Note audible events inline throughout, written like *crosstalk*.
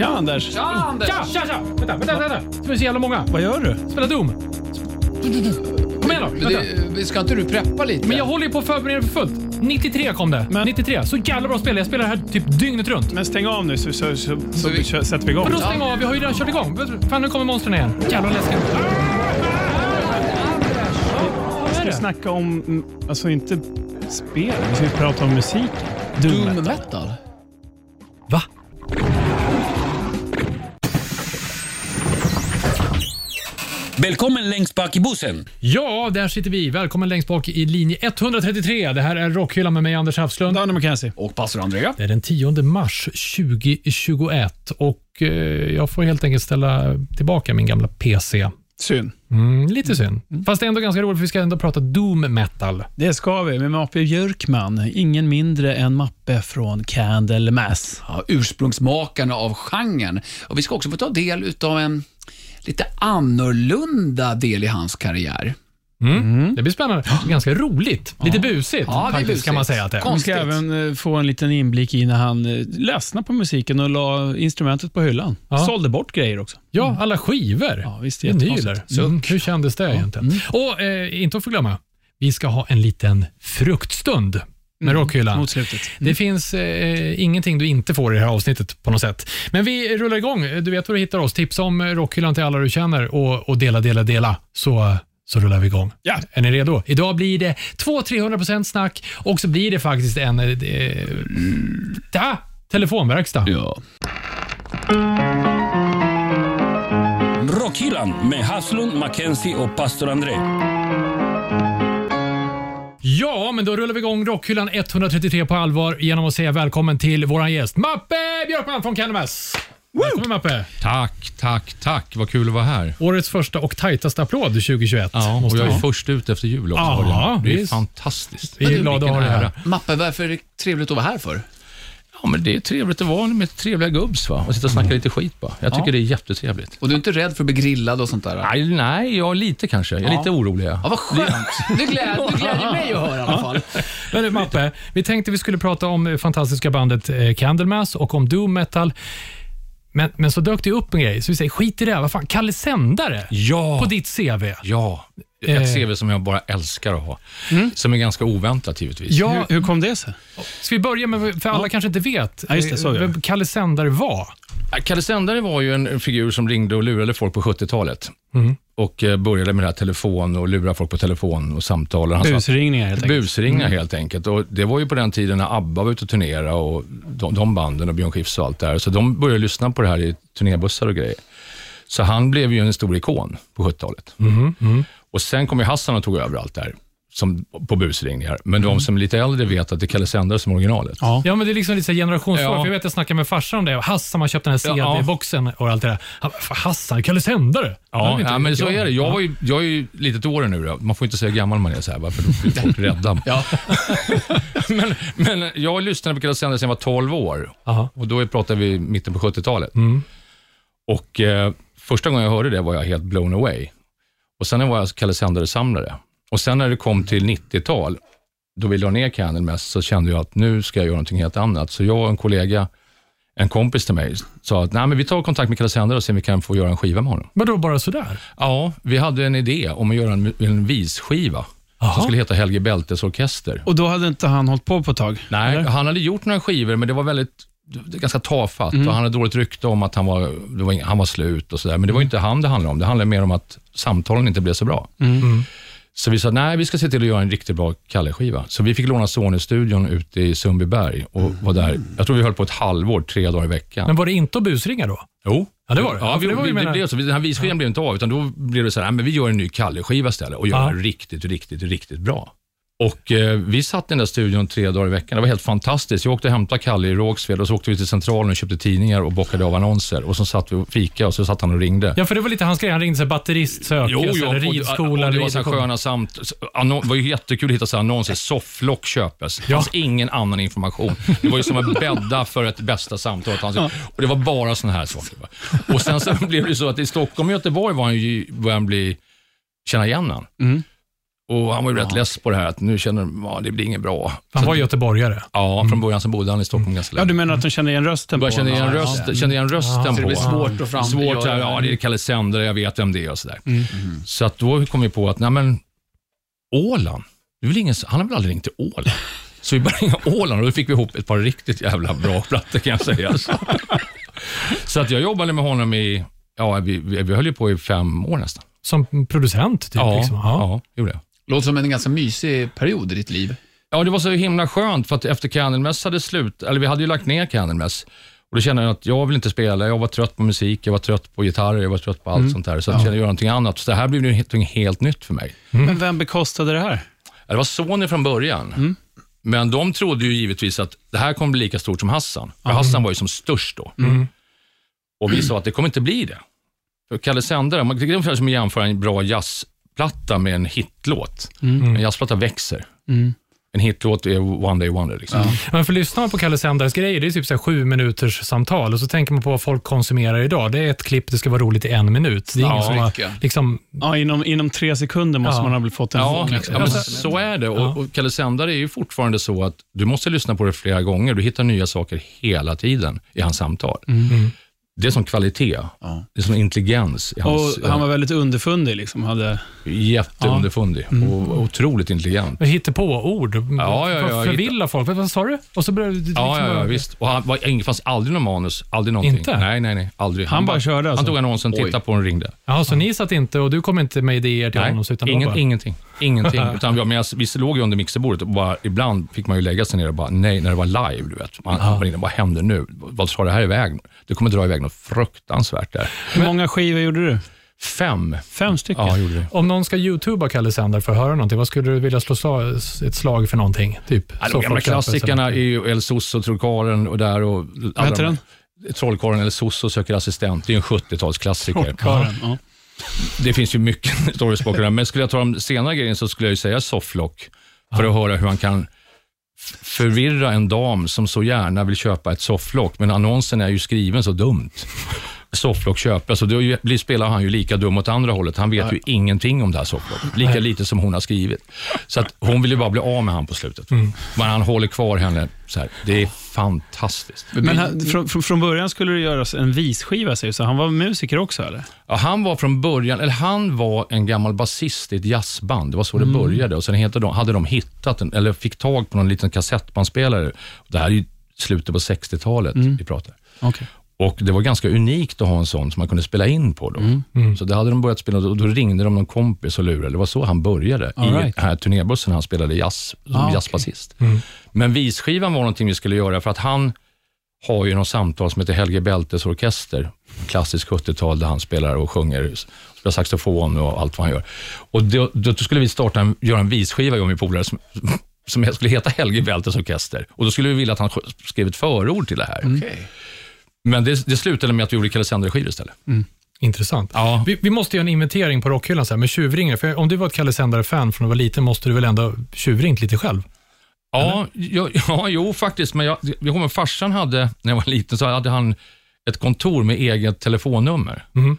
Tja Anders! Tja Anders! Tja, tja, tja! Vänta, vänta, vänta. Vi är så jävla många. Vad gör du? Spela Doom. Kom igen då. Men Vänta. det, ska inte du preppa lite? Men jag håller ju på att förbereda för fullt. 93 kom det. Men- 93. Så jävla bra spel. Jag spelar det här typ dygnet runt. Men stäng av nu så, så, så, så, vi- kö- sätter vi igång. Vadå stäng av? Vi har ju redan kört igång. Fan, nu kommer monstren igen. Jävlar läskigt. Vi ska snacka om, mm, alltså inte spel, vi ska prata om musik. Doom Doom metal. Välkommen längst bak i bussen. Ja, där sitter vi. Välkommen längst bak i linje 133. Det här är Rockhyllan med mig, Anders Hafslund. Danne McKenzie. Och pastor Andrea? Det är den 10 mars 2021 och eh, jag får helt enkelt ställa tillbaka min gamla PC. Synd. Mm, lite synd. Fast det är ändå ganska roligt för vi ska ändå prata Doom Metal. Det ska vi med Mappe Björkman. Ingen mindre än Mappe från Candlemass. Ja, ursprungsmakarna av genren. Och vi ska också få ta del av en lite annorlunda del i hans karriär. Mm. Det blir spännande. Ganska roligt. Lite busigt Ja, faktiskt, busigt. kan man säga att det är. Vi ska även eh, få en liten inblick i när han eh, ledsnade på musiken och la instrumentet på hyllan. Ja. Sålde bort grejer också. Ja, alla skivor. Ja, visst, Vinyler. Mm. Hur kändes det egentligen? Och eh, inte att förglömma, vi ska ha en liten fruktstund med Rockhyllan. Mot slutet. Det finns eh, ingenting du inte får i det här avsnittet på något sätt. Men vi rullar igång. Du vet var du hittar oss. Tipsa om Rockhyllan till alla du känner och, och dela, dela, dela. Så, så rullar vi igång. Ja. Är ni redo? Idag blir det 200-300% snack och så blir det faktiskt en eh, eh, da, telefonverkstad. Ja. Rockhyllan med Haslund, Mackenzie och pastor André. Ja, men då rullar vi igång Rockhyllan 133 på allvar genom att säga välkommen till vår gäst Mappe Björkman från Candlemass. Välkommen Mappe. Tack, tack, tack. Vad kul att vara här. Årets första och tajtaste applåd 2021. Ja, och måste jag är ha. först ut efter jul också. Ja, det är visst. fantastiskt. Vi är glada att Vilken ha dig här. Mappe, varför är det trevligt att vara här för? Ja, men det är trevligt att vara med trevliga gubbs va? och sitta och snacka lite skit bara. Jag tycker Ja. det är jättetrevligt. Och du är inte rädd för att bli grillad och sånt där? Nej, nej, ja, lite kanske. Jag är Ja. lite orolig. Ja, vad skönt. Det gläder, det gläder *laughs* mig att höra i alla fall. *laughs* Men du, Mappe, vi tänkte vi skulle prata om det fantastiska bandet eh, Candlemass och om doom metal. Men, men så dök det upp en grej, så vi säger skit i det. här. Vad fan, Kalle Sändare Ja, på ditt CV. ja. Eh. Ett CV som jag bara älskar att ha. Som är ganska oväntat givetvis. Ja, Hur, hur kom det sig? ska vi börja med, för alla kanske inte vet, Ja, just det, så eh, det. vem Kalle Sändare var. Kalle Sändare var ju en figur som ringde och lurade folk på 70-talet. Mm. Och eh, började med det här telefon och lura folk på telefon och samtal. Han Busringningar helt enkelt. Busringar helt enkelt. Och det var ju på den tiden när ABBA var ute och turnerade och de, de banden och Björn Skifs och allt där. Så de började lyssna på det här i turnébussar och grejer. Så han blev ju en stor ikon på 70-talet. Och sen kom ju Hassan och tog över allt det här som, på busringningar. Men de som är lite äldre vet att det är Kalle Sändare som är originalet. Ja. Ja, men det är liksom lite generationsfråga. Ja. För Jag vet att jag snackade med farsan om det. Och Hassan, man köpte den här. CD-boxen och allt det där. Han, Hassan, Kalle Sändare? Ja, ja, men så jag. är det. Jag, var ju, jag är ju lite till åren nu. Då. Man får inte säga gammal man är, så här, för då blir folk *laughs* rädda. Ja. *laughs* men, men jag lyssnade på Kalle Sändare sedan jag var 12 år. Aha. Och Då pratar vi mitten på 70-talet. Mm. Och eh, Första gången jag hörde det var jag helt blown away. Och Sen var jag Kalle Sändare-samlare. Och sen när det kom till 90-tal, då vi la ner Candlemass, så kände jag att nu ska jag göra någonting helt annat. Så jag och en kollega, en kompis till mig, sa att Nej, men vi tar kontakt med Kalle Sändare och ser om vi kan få göra en skiva med honom. Vadå, bara sådär? Ja, vi hade en idé om att göra en, en visskiva Aha. som skulle heta Helge Bältes Orkester. Och då hade inte han hållit på på ett tag? Nej, eller? han hade gjort några skivor, men det var väldigt ganska tafatt och han hade dåligt rykte om att han var, det var, han var slut och sådär. Men det var inte han det handlade om. Det handlade mer om att samtalen inte blev så bra. Så vi sa, nej, vi ska se till att göra en riktigt bra Kalle-skiva. Så vi fick låna Sony-studion ute i Sundbyberg och var där. Jag tror vi höll på ett halvår, tre dagar i veckan. Men var det inte att busringa då? Jo. Ja, det var det. Ja, Ja, vi, det var vi, det blev så. Den här visskivan blev inte av, utan då blev det så här, nej, men vi gör en ny Kalle-skiva istället och gör Ja. den riktigt, riktigt, riktigt bra. Och eh, Vi satt i den där studion tre dagar i veckan. Det var helt fantastiskt. Jag åkte och hämtade Kalle i Rågsved och så åkte vi till Centralen och köpte tidningar och bockade av annonser. Och så satt vi och fika och så satt han och ringde. Ja, för det var lite hans grej. Han ringde sig batterist sökes eller och- ridskola. och det eller var så ridskola. sköna samt... annon- Det var ju jättekul att hitta så annonser. Sofflock köpes. Det fanns ingen annan information. Det var ju som att bädda för ett bästa samtal. Och det var bara såna här saker. Och sen så *laughs* blev det så att i Stockholm och Göteborg var han ju, började han bli, känna igen han. Och han var ju rätt less på det här, att nu känner de, ja, det blir inget bra. Han var göteborgare. Ja, från början så bodde han i Stockholm ganska Ja, länge. du menar att de känner igen rösten? På känna igen, röst, kände igen rösten Så det på blir svårt att fram... Svårt, här, ja det är Kalle Sändare, jag vet vem det är och sådär. Så att då kom vi på att, nej men, Åland, det är väl ingen, han har väl aldrig ringt till Åland? Så vi började ringa Åland och då fick vi ihop ett par riktigt jävla bra plattor kan jag säga. Så, så att jag jobbade med honom i, ja vi, vi, vi höll ju på i fem år nästan. Som producent, typ. Ja, liksom. ja. ja, gjorde jag. Låter som en ganska mysig period i ditt liv. Ja, det var så himla skönt för att efter Candlemass hade slut, eller vi hade ju lagt ner Candlemass och då kände jag att jag vill inte spela, jag var trött på musik, jag var trött på gitarrer, jag var trött på allt sånt där. Så jag kände göra någonting annat. Så det här blev ju helt, helt nytt för mig. Men vem bekostade det här? Det var Sony från början. Men de trodde ju givetvis att det här kommer bli lika stort som Hassan. För Hassan var ju som störst då. Och vi sa att det kommer inte bli det. För Kalle Sändare, man- ungefär som att jämföra en bra jazzplatta med en hitlåt. En jazzplatta växer. En hitlåt är one day wonder. Liksom. Men för lyssnar man på Kalle Sändares grejer, det är typ så här sju minuters samtal och så tänker man på vad folk konsumerar idag. Det är ett klipp, det ska vara roligt i en minut. Det är Ja, som har, liksom, Ja, inom, inom tre sekunder måste Ja. man ha väl fått en Ja, hook. Liksom. ja men så är det. Och, och Kalle Sändare är ju fortfarande så att du måste lyssna på det flera gånger. Du hittar nya saker hela tiden i hans samtal. Det är som kvalitet. Det är som intelligens. I hans, Och han var väldigt underfundig. Liksom. Hade, Jätteunderfundig och otroligt intelligent. hittar på ord. ja, ja, För- Förvilla folk. Vad, sa du? Och så började, liksom Ja, ja, ja bara- visst. Och han var, det fanns aldrig någon manus, aldrig någonting. Inte? Nej, nej, nej. Aldrig. Han bara körde alltså? Han tog annonsen, tittade på den och ringde. Jaha, så ni satt inte och du kom inte med idéer till Nej, honom? Utan var ingen, bara, ingenting. Ingenting. *laughs* Utan vi, men jag, vi låg ju under mixerbordet och bara, ibland fick man ju lägga sig ner och bara, nej, när det var live, du vet. Man, man ringde, vad händer nu? Vad tar det här iväg? Det kommer dra iväg något fruktansvärt där. hur många skivor gjorde du? Fem. Fem stycken? Ja, gjorde det. Om någon ska youtuba Kalle Sändare för att höra någonting, vad skulle du vilja slå slag, ett slag för någonting? Typ, Ja, de gamla klassikerna är ju El Sosso, Trollkarlen och där och... Vad heter den? Trollkarlen eller Sosso söker assistent. Det är en 70-talsklassiker. Trollkarlen, ja. Det finns ju mycket stories bakom det, men skulle jag ta de senare grejerna så skulle jag ju säga Softlock, för att höra hur han kan förvirra en dam som så gärna vill köpa ett sofflock, men annonsen är ju skriven så dumt. Softlock köpa, så då ju- blir spelar han ju lika dum åt andra hållet. Han vet ju ingenting om det här softlocket, lika lite som hon har skrivit. Så att hon vill ju bara bli av med han på slutet. Men han håller kvar henne så här. Det är fantastiskt. Men han, från, från, början skulle det göras en visskiva, säger du, så han var musiker också, eller? Ja, han var från början, eller han var en gammal basist i ett jazzband. Det var så det började. Och sen de, hade de hittat en, eller fick tag på någon liten kassettbandspelare. Det här är ju slutet på 60-talet vi pratar. Okej. Och Det var ganska unikt att ha en sån som man kunde spela in på. Då. Så det hade de börjat spela och då ringde de någon kompis och lurade. Det var så han började All i right. den här turnébussen. Han spelade jazz som Ah, jazzbasist. Men visskivan var någonting vi skulle göra för att han har ju något samtal som heter Helge Beltes orkester, klassisk 70-tal där han spelar och sjunger, spelar saxofon och allt vad han gör. Och då, då skulle vi starta en, göra en visskiva, jag och min polare, som, som skulle heta Helge Beltes orkester. Och då skulle vi vilja att han skrev ett förord till det här. Okej. Men det, det slutade med att vi gjorde Kalle Sändare-skivor istället. Intressant. Ja. Vi, vi måste göra en inventering på rockhyllan så här, med tjuvringar. För om du var ett Kalle Sändare-fan från du var liten, måste du väl ändå tjuvringt lite själv? Ja, ja, *laughs* ja, jo faktiskt. Men jag, jag kommer farsan hade, när jag var liten, så hade han ett kontor med eget telefonnummer. Mhm.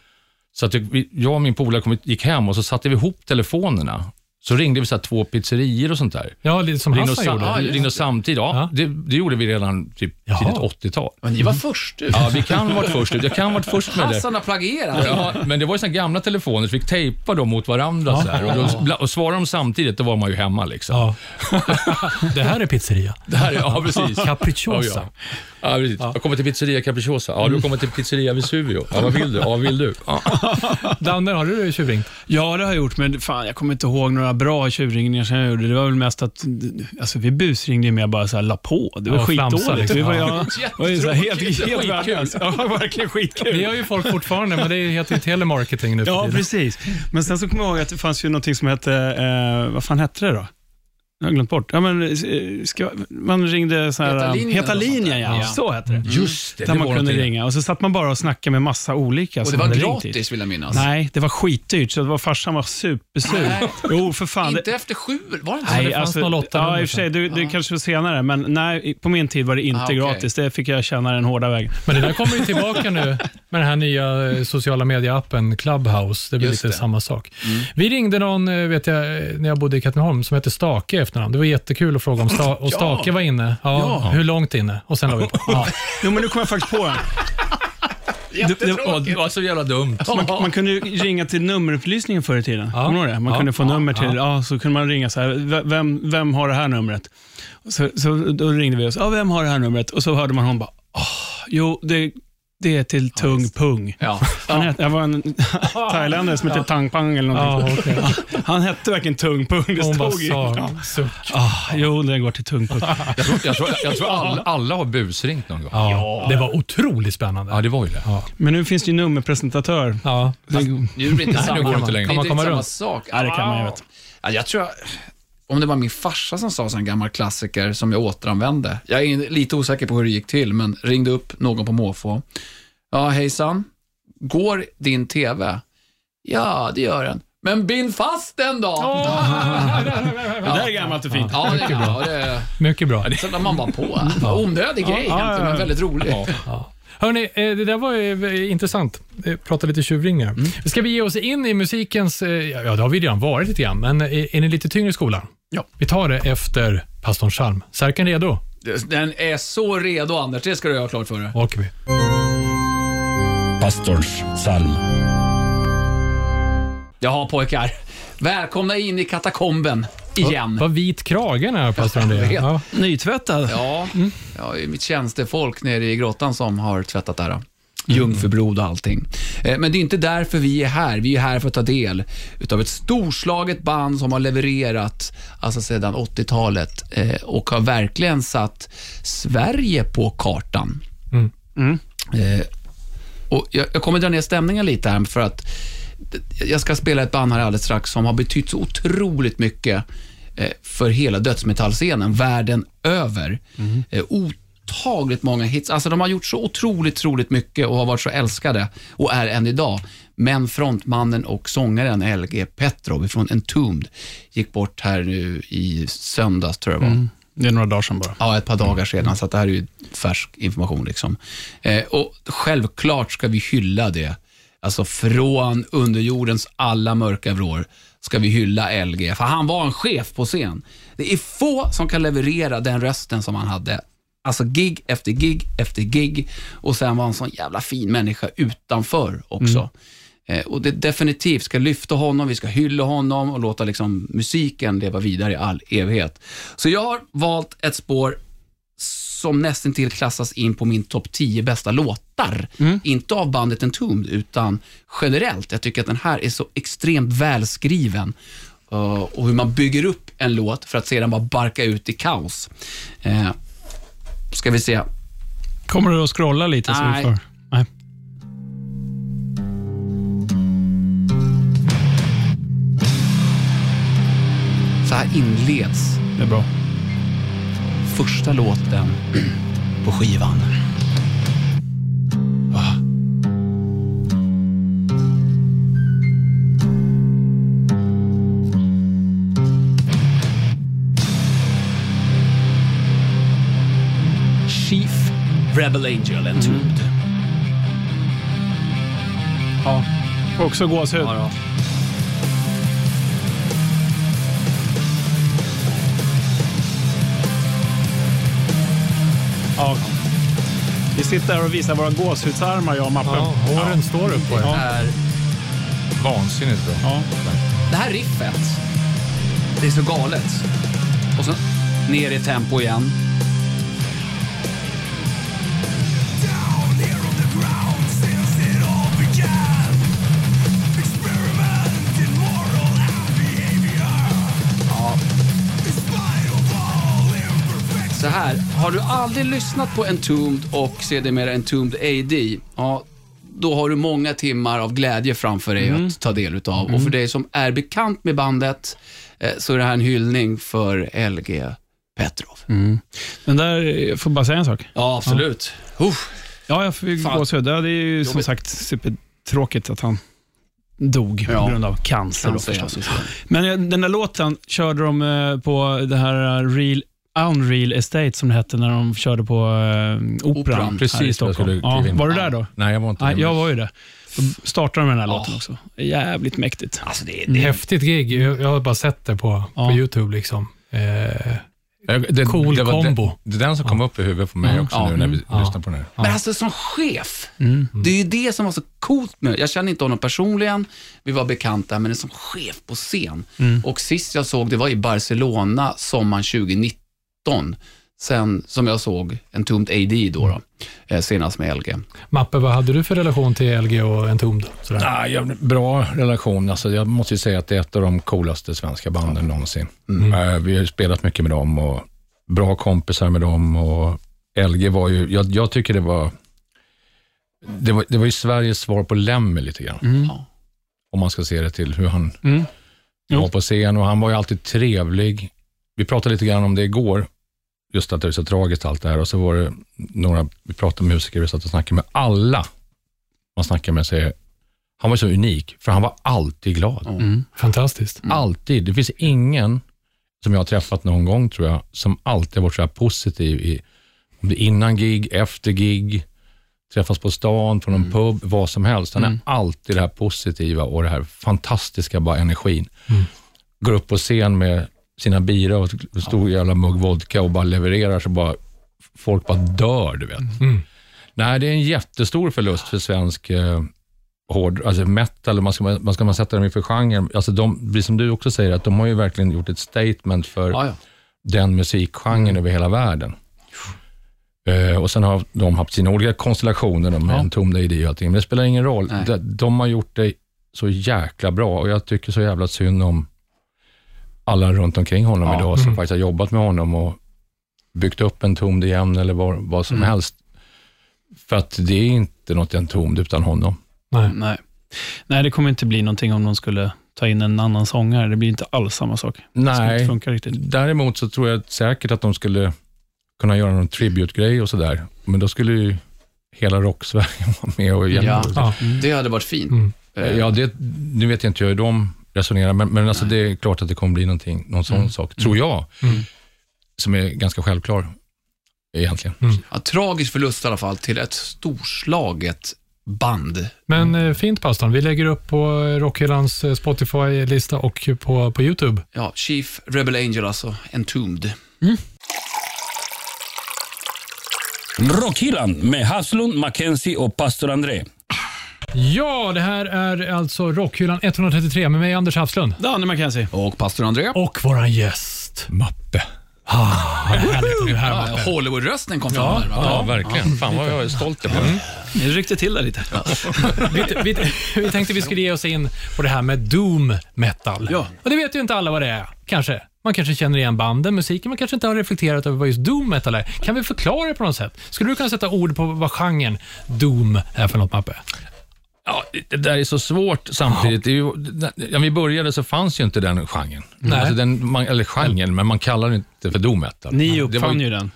Så att jag, jag och min polare gick hem och så satte vi ihop telefonerna. Så ringde vi så här två pizzerior och sånt där. Ja, lite som Ringde oss, Hassan gjorde. ja, ringde oss samtidigt. Ja, Ja. Det, det gjorde vi redan typ Jaha. tidigt 80-tal. Men ni var först ut. Ja, vi kan ha varit först ut. Jag kan ha varit först med det. Hassan har plagierat. Ja, men det var ju såna gamla telefoner, så vi fick tejpa dem mot varandra. Så här, och, då, och svarade de samtidigt, då var man ju hemma. Liksom. Ja. *laughs* det här är pizzeria. Det här är, ja, precis. Capricciosa. Ja, ja. Ja, precis. Jag kommer till pizzeria Capricciosa. Ja, du kommer till pizzeria Vesuvio. Ja, vad vill du? Ja, vill du? Ja. *laughs* Danne, har du tjuvringt? Ja, det har jag gjort, men fan, jag kommer inte ihåg några bra tjuvringningar som jag gjorde. Det var väl mest att alltså, vi busringde ju mer bara så här, la på. Det var Ja, skitdåligt. liksom. Vi var, Ja. det var ju så här, helt, helt värdelöst. Ja, verkligen skitkul. Det gör ju folk fortfarande, men det heter ju telemarketing nu Ja, precis. Men sen så kommer jag ihåg att det fanns ju något som hette, eh, vad fan hette det då? Jag har glömt bort. Ja, men, eh, ska, man ringde så här, Heta linjen Heta linjen, ja. Ja. Så hette det. Just det, Där det man kunde någonting. ringa. Och så satt man bara och snackade med massa olika Och det var gratis vill jag minnas. Nej, det var skitdyrt. Så det var, farsan var supersur. Nej. Jo, för fan. Inte det, efter sju, var det inte nej, så? det fanns alltså, 08 ja, i och för sig. Det, det kanske var senare, men nej, på min tid var det inte Ah, okej. gratis. Det fick jag känna den hårda vägen. Men det där kommer ju tillbaka nu med den här nya eh, sociala medieappen Clubhouse. Det blir Just lite det. samma sak. Vi ringde någon, eh, vet jag, när jag bodde i Katrineholm, som hette Stake efternamn. Det var jättekul att fråga om sta och Stake var inne. Ja, Ja. Hur långt inne? Och sen la vi på. *laughs* Ja. Jo, men nu kom jag faktiskt på den. *laughs* Det, det, Åh, det var så jävla dumt. man, man kunde ju ringa till nummerupplysningen förr i tiden. Ja. Kommer du det? Man Ja. kunde få Ja. nummer till, Ja. ja. så kunde man ringa så här, "V- vem, vem har det här numret? Så, så då ringde vi och sa, ja, vem har det här numret? Och så hörde man hon bara, Åh, jo, det, det är till Tung Pung. Ja. Han hette, det var en thailändare som hette Tang Pang eller någonting. Ja, okej. Han hette verkligen Tung Pung. Det Hon bara stod i. sa. Ah, jo, det går till Tung Pung. Jag tror, jag tror, jag tror alla, alla har busringt någon gång. Ja, det var otroligt spännande. Ja, det var ju det. Ja. Men nu finns det ju nummerpresentatör. Ja. Nu är det inte Nej, samma, nu går det inte längre. Det är Kan man inte komma samma runt? sak. Ja, det kan man ju, vet. Ja, jag tror, om det var min farsa som sa så en gammal klassiker som jag återanvände. Jag är lite osäker på hur det gick till, men ringde upp någon på måfå. Ja, hejsan. Går din TV? Ja, det gör den. Men bind fast den då! *laughs* Det där är gammalt och fint. Ja, det är bra. Det Mycket bra. så la man bara på. Onödig grej Ja, ja, egentligen, ja. men väldigt rolig. Hörni, eh, det där var eh, intressant. Eh, Prata lite tjurringar. Ska vi ge oss in i musikens... Ja, det har vi redan varit lite grann, men är är ni lite tyngre i skolan? Ja. Vi tar det efter pastorn Chalm. Särken redo? Den är så redo, Anders. Det ska du ha klart för dig. åker vi. Pastorns psalm. Jaha, pojkar. Välkomna in i katakomben igen. Vad vit kragen är, pastor André. Jag. *laughs* Ja. Nytvättad. Ja, ja, det är mitt tjänstefolk nere i grottan som har tvättat det här. Jungfrublod och allting. Eh, Men det är inte därför vi är här. Vi är här för att ta del utav ett storslaget band som har levererat alltså sedan 80-talet eh, och har verkligen satt Sverige på kartan. Mm. Eh, och jag, jag kommer dra ner stämningen lite här för att jag ska spela ett band här alldeles strax som har betytt så otroligt mycket för hela dödsmetallscenen världen över. Eh, otagligt många hits. Alltså de har gjort så otroligt, otroligt mycket och har varit så älskade och är än idag. Men frontmannen och sångaren LG Petrov från Entombed gick bort här nu i söndags, tror jag det var. Det är några dagar sedan bara. Ja, ett par dagar sedan, så det här är ju färsk information. Liksom. Eh, och Självklart ska vi hylla det. Alltså från underjordens alla mörka vrår ska vi hylla LG, för han var en chef på scen. Det är få som kan leverera den rösten som han hade. Alltså gig efter gig efter gig och sen var han en sån jävla fin människa utanför också. Eh, och det definitivt ska lyfta honom, vi ska hylla honom och låta liksom musiken leva vidare i all evighet. Så jag har valt ett spår som nästan till klassas in på min topp 10 bästa låtar. Inte av bandet Entombed, utan generellt. Jag tycker att den här är så extremt välskriven. Uh, och hur man bygger upp en låt för att sedan bara barka ut i kaos. Ska vi se. Kommer du att scrolla lite? Så vi Nej. får... Nej. Så här inleds Det är bra. första låten på skivan. Ah. Rebel Angel Entombed. Ja. Också gåshud. Ja. Ja. Vi sitter här och visar våra gåshudsarmar, jag och Mappen. Ja, håren står upp på er. Det är Vansinnigt bra. Ja. Det här riffet, det är så galet. Och så ner i tempo igen. Så här, har du aldrig lyssnat på Entombed och sedermera Entombed AD, ja, då har du många timmar av glädje framför dig att ta del utav. Och för dig som är bekant med bandet, eh, så är det här en hyllning för LG Petrov. Men där, jag får bara säga en sak. Ja, absolut. Uff. Ja, jag fick gåshud. Ja, det är ju som Jobbigt. sagt supertråkigt att han dog Ja. på grund av cancer. Då, Cancer, ja, det. Men eh, den där låten körde de eh, på det här eh, Real, Unreal Estate, som det hette, när de körde på eh, Operan, Operan, här i precis, Stockholm. Ja, var du där då? Nej, jag var inte Nej, där. jag var ju det. Då startade de med den här Ja. låten också. Jävligt mäktigt. Alltså, det, Det det, häftigt gig. Jag, har bara sett det på, Ja. på YouTube. Liksom. Eh, det, Cool det kombo. Den, det är den som kom upp i huvudet på mig också Ja. nu när vi Ja. lyssnar på den här. Men alltså som chef, Mm. det är ju det som var så coolt med Jag känner inte honom personligen, vi var bekanta, men som chef på scen. Mm. Och sist jag såg det var i Barcelona sommaren 2019. Sen som jag såg en tomt AD då, då eh, senast med LG. Mappe, vad hade du för relation till LG och Entombed? Sådär. Ah, bra relation. Alltså, jag måste ju säga att det är ett av de coolaste svenska banden någonsin. Eh, vi har ju spelat mycket med dem och bra kompisar med dem. Och LG var ju, jag, jag tycker det var, det var, det var ju Sveriges svar på Lemmy lite grann. Mm. Om man ska se det till hur han Mm. Var på scen och han var ju alltid trevlig. Vi pratade lite grann om det igår, just att det är så tragiskt allt det här. Och så var det några, vi pratade med musiker, vi satt och snackade med alla man snackade med säger, han var så unik, för han var alltid glad. Mm. Fantastiskt. Alltid. Det finns ingen som jag har träffat någon gång, tror jag, som alltid har varit så här positiv i, om det är innan gig, efter gig, träffas på stan, på någon pub, vad som helst. Han är alltid det här positiva och det här fantastiska bara energin. Går upp på scen med sina bira och stor jävla mugg vodka och bara levererar så bara folk bara dör, du vet. Mm. Nej, det är en jättestor förlust för svensk eh, hård, alltså metal, man ska, man ska man sätta dem i för genre. Alltså de, som du också säger, att de har ju verkligen gjort ett statement för Ja, ja. den musikgenren över hela världen. Eh, och sen har de haft sina olika konstellationer med Ja. en tom ID och allting, men det spelar ingen roll. De, de har gjort det så jäkla bra och jag tycker så jävla synd om alla runt omkring honom Ja. idag som Mm. faktiskt har jobbat med honom och byggt upp en tom igen eller vad, vad som Mm. helst. För att det är inte något en tom utan honom. Nej. Nej. Nej, det kommer inte bli någonting om de skulle ta in en annan sångare. Det blir inte alls samma sak. Nej, däremot så tror jag säkert att de skulle kunna göra någon tribute-grej och sådär. Men då skulle ju hela rock-Sverige *laughs* vara med och hjälpa. Ja. Ja. Det hade varit fint. Mm. Ja, det, nu vet jag inte hur de resonerar, men, men alltså det är klart att det kommer bli någonting, någon sån sak, tror jag, Mm. som är ganska självklar egentligen. ja, tragisk förlust i alla fall till ett storslaget band. Men eh, fint pastorn. Vi lägger upp på Rockhyllans eh, Spotify-lista och på, på YouTube. Ja, Chief Rebel Angel alltså, Entombed. Rockhyllan med Haslund, Mackenzie och pastor André. Ja, det här är alltså Rockhyllan 133 med mig, Anders Hafslund. Danne McKenzie. Och pastor André. Och våran gäst. Mappe. Ah, vad härligt att du är här, Ja, Mappe. Hollywood-rösten kom Ja, fram här. va? Ja, verkligen. Fan vad jag är stolt över det. Det ryckte till där lite. *laughs* Vi, vi, vi tänkte vi skulle ge oss in på det här med doom metal. Ja. Och det vet ju inte alla vad det är, kanske. Man kanske känner igen banden, musiken, man kanske inte har reflekterat över vad just doom metal är. Kan vi förklara det på något sätt? Skulle du kunna sätta ord på vad genren doom är för något, Mappe? Ja, det där är så svårt samtidigt. Det är ju, när vi började så fanns ju inte den genren. Nej. Alltså den, man, eller genren, men man kallar det inte för doom metal. Ni uppfann ju den.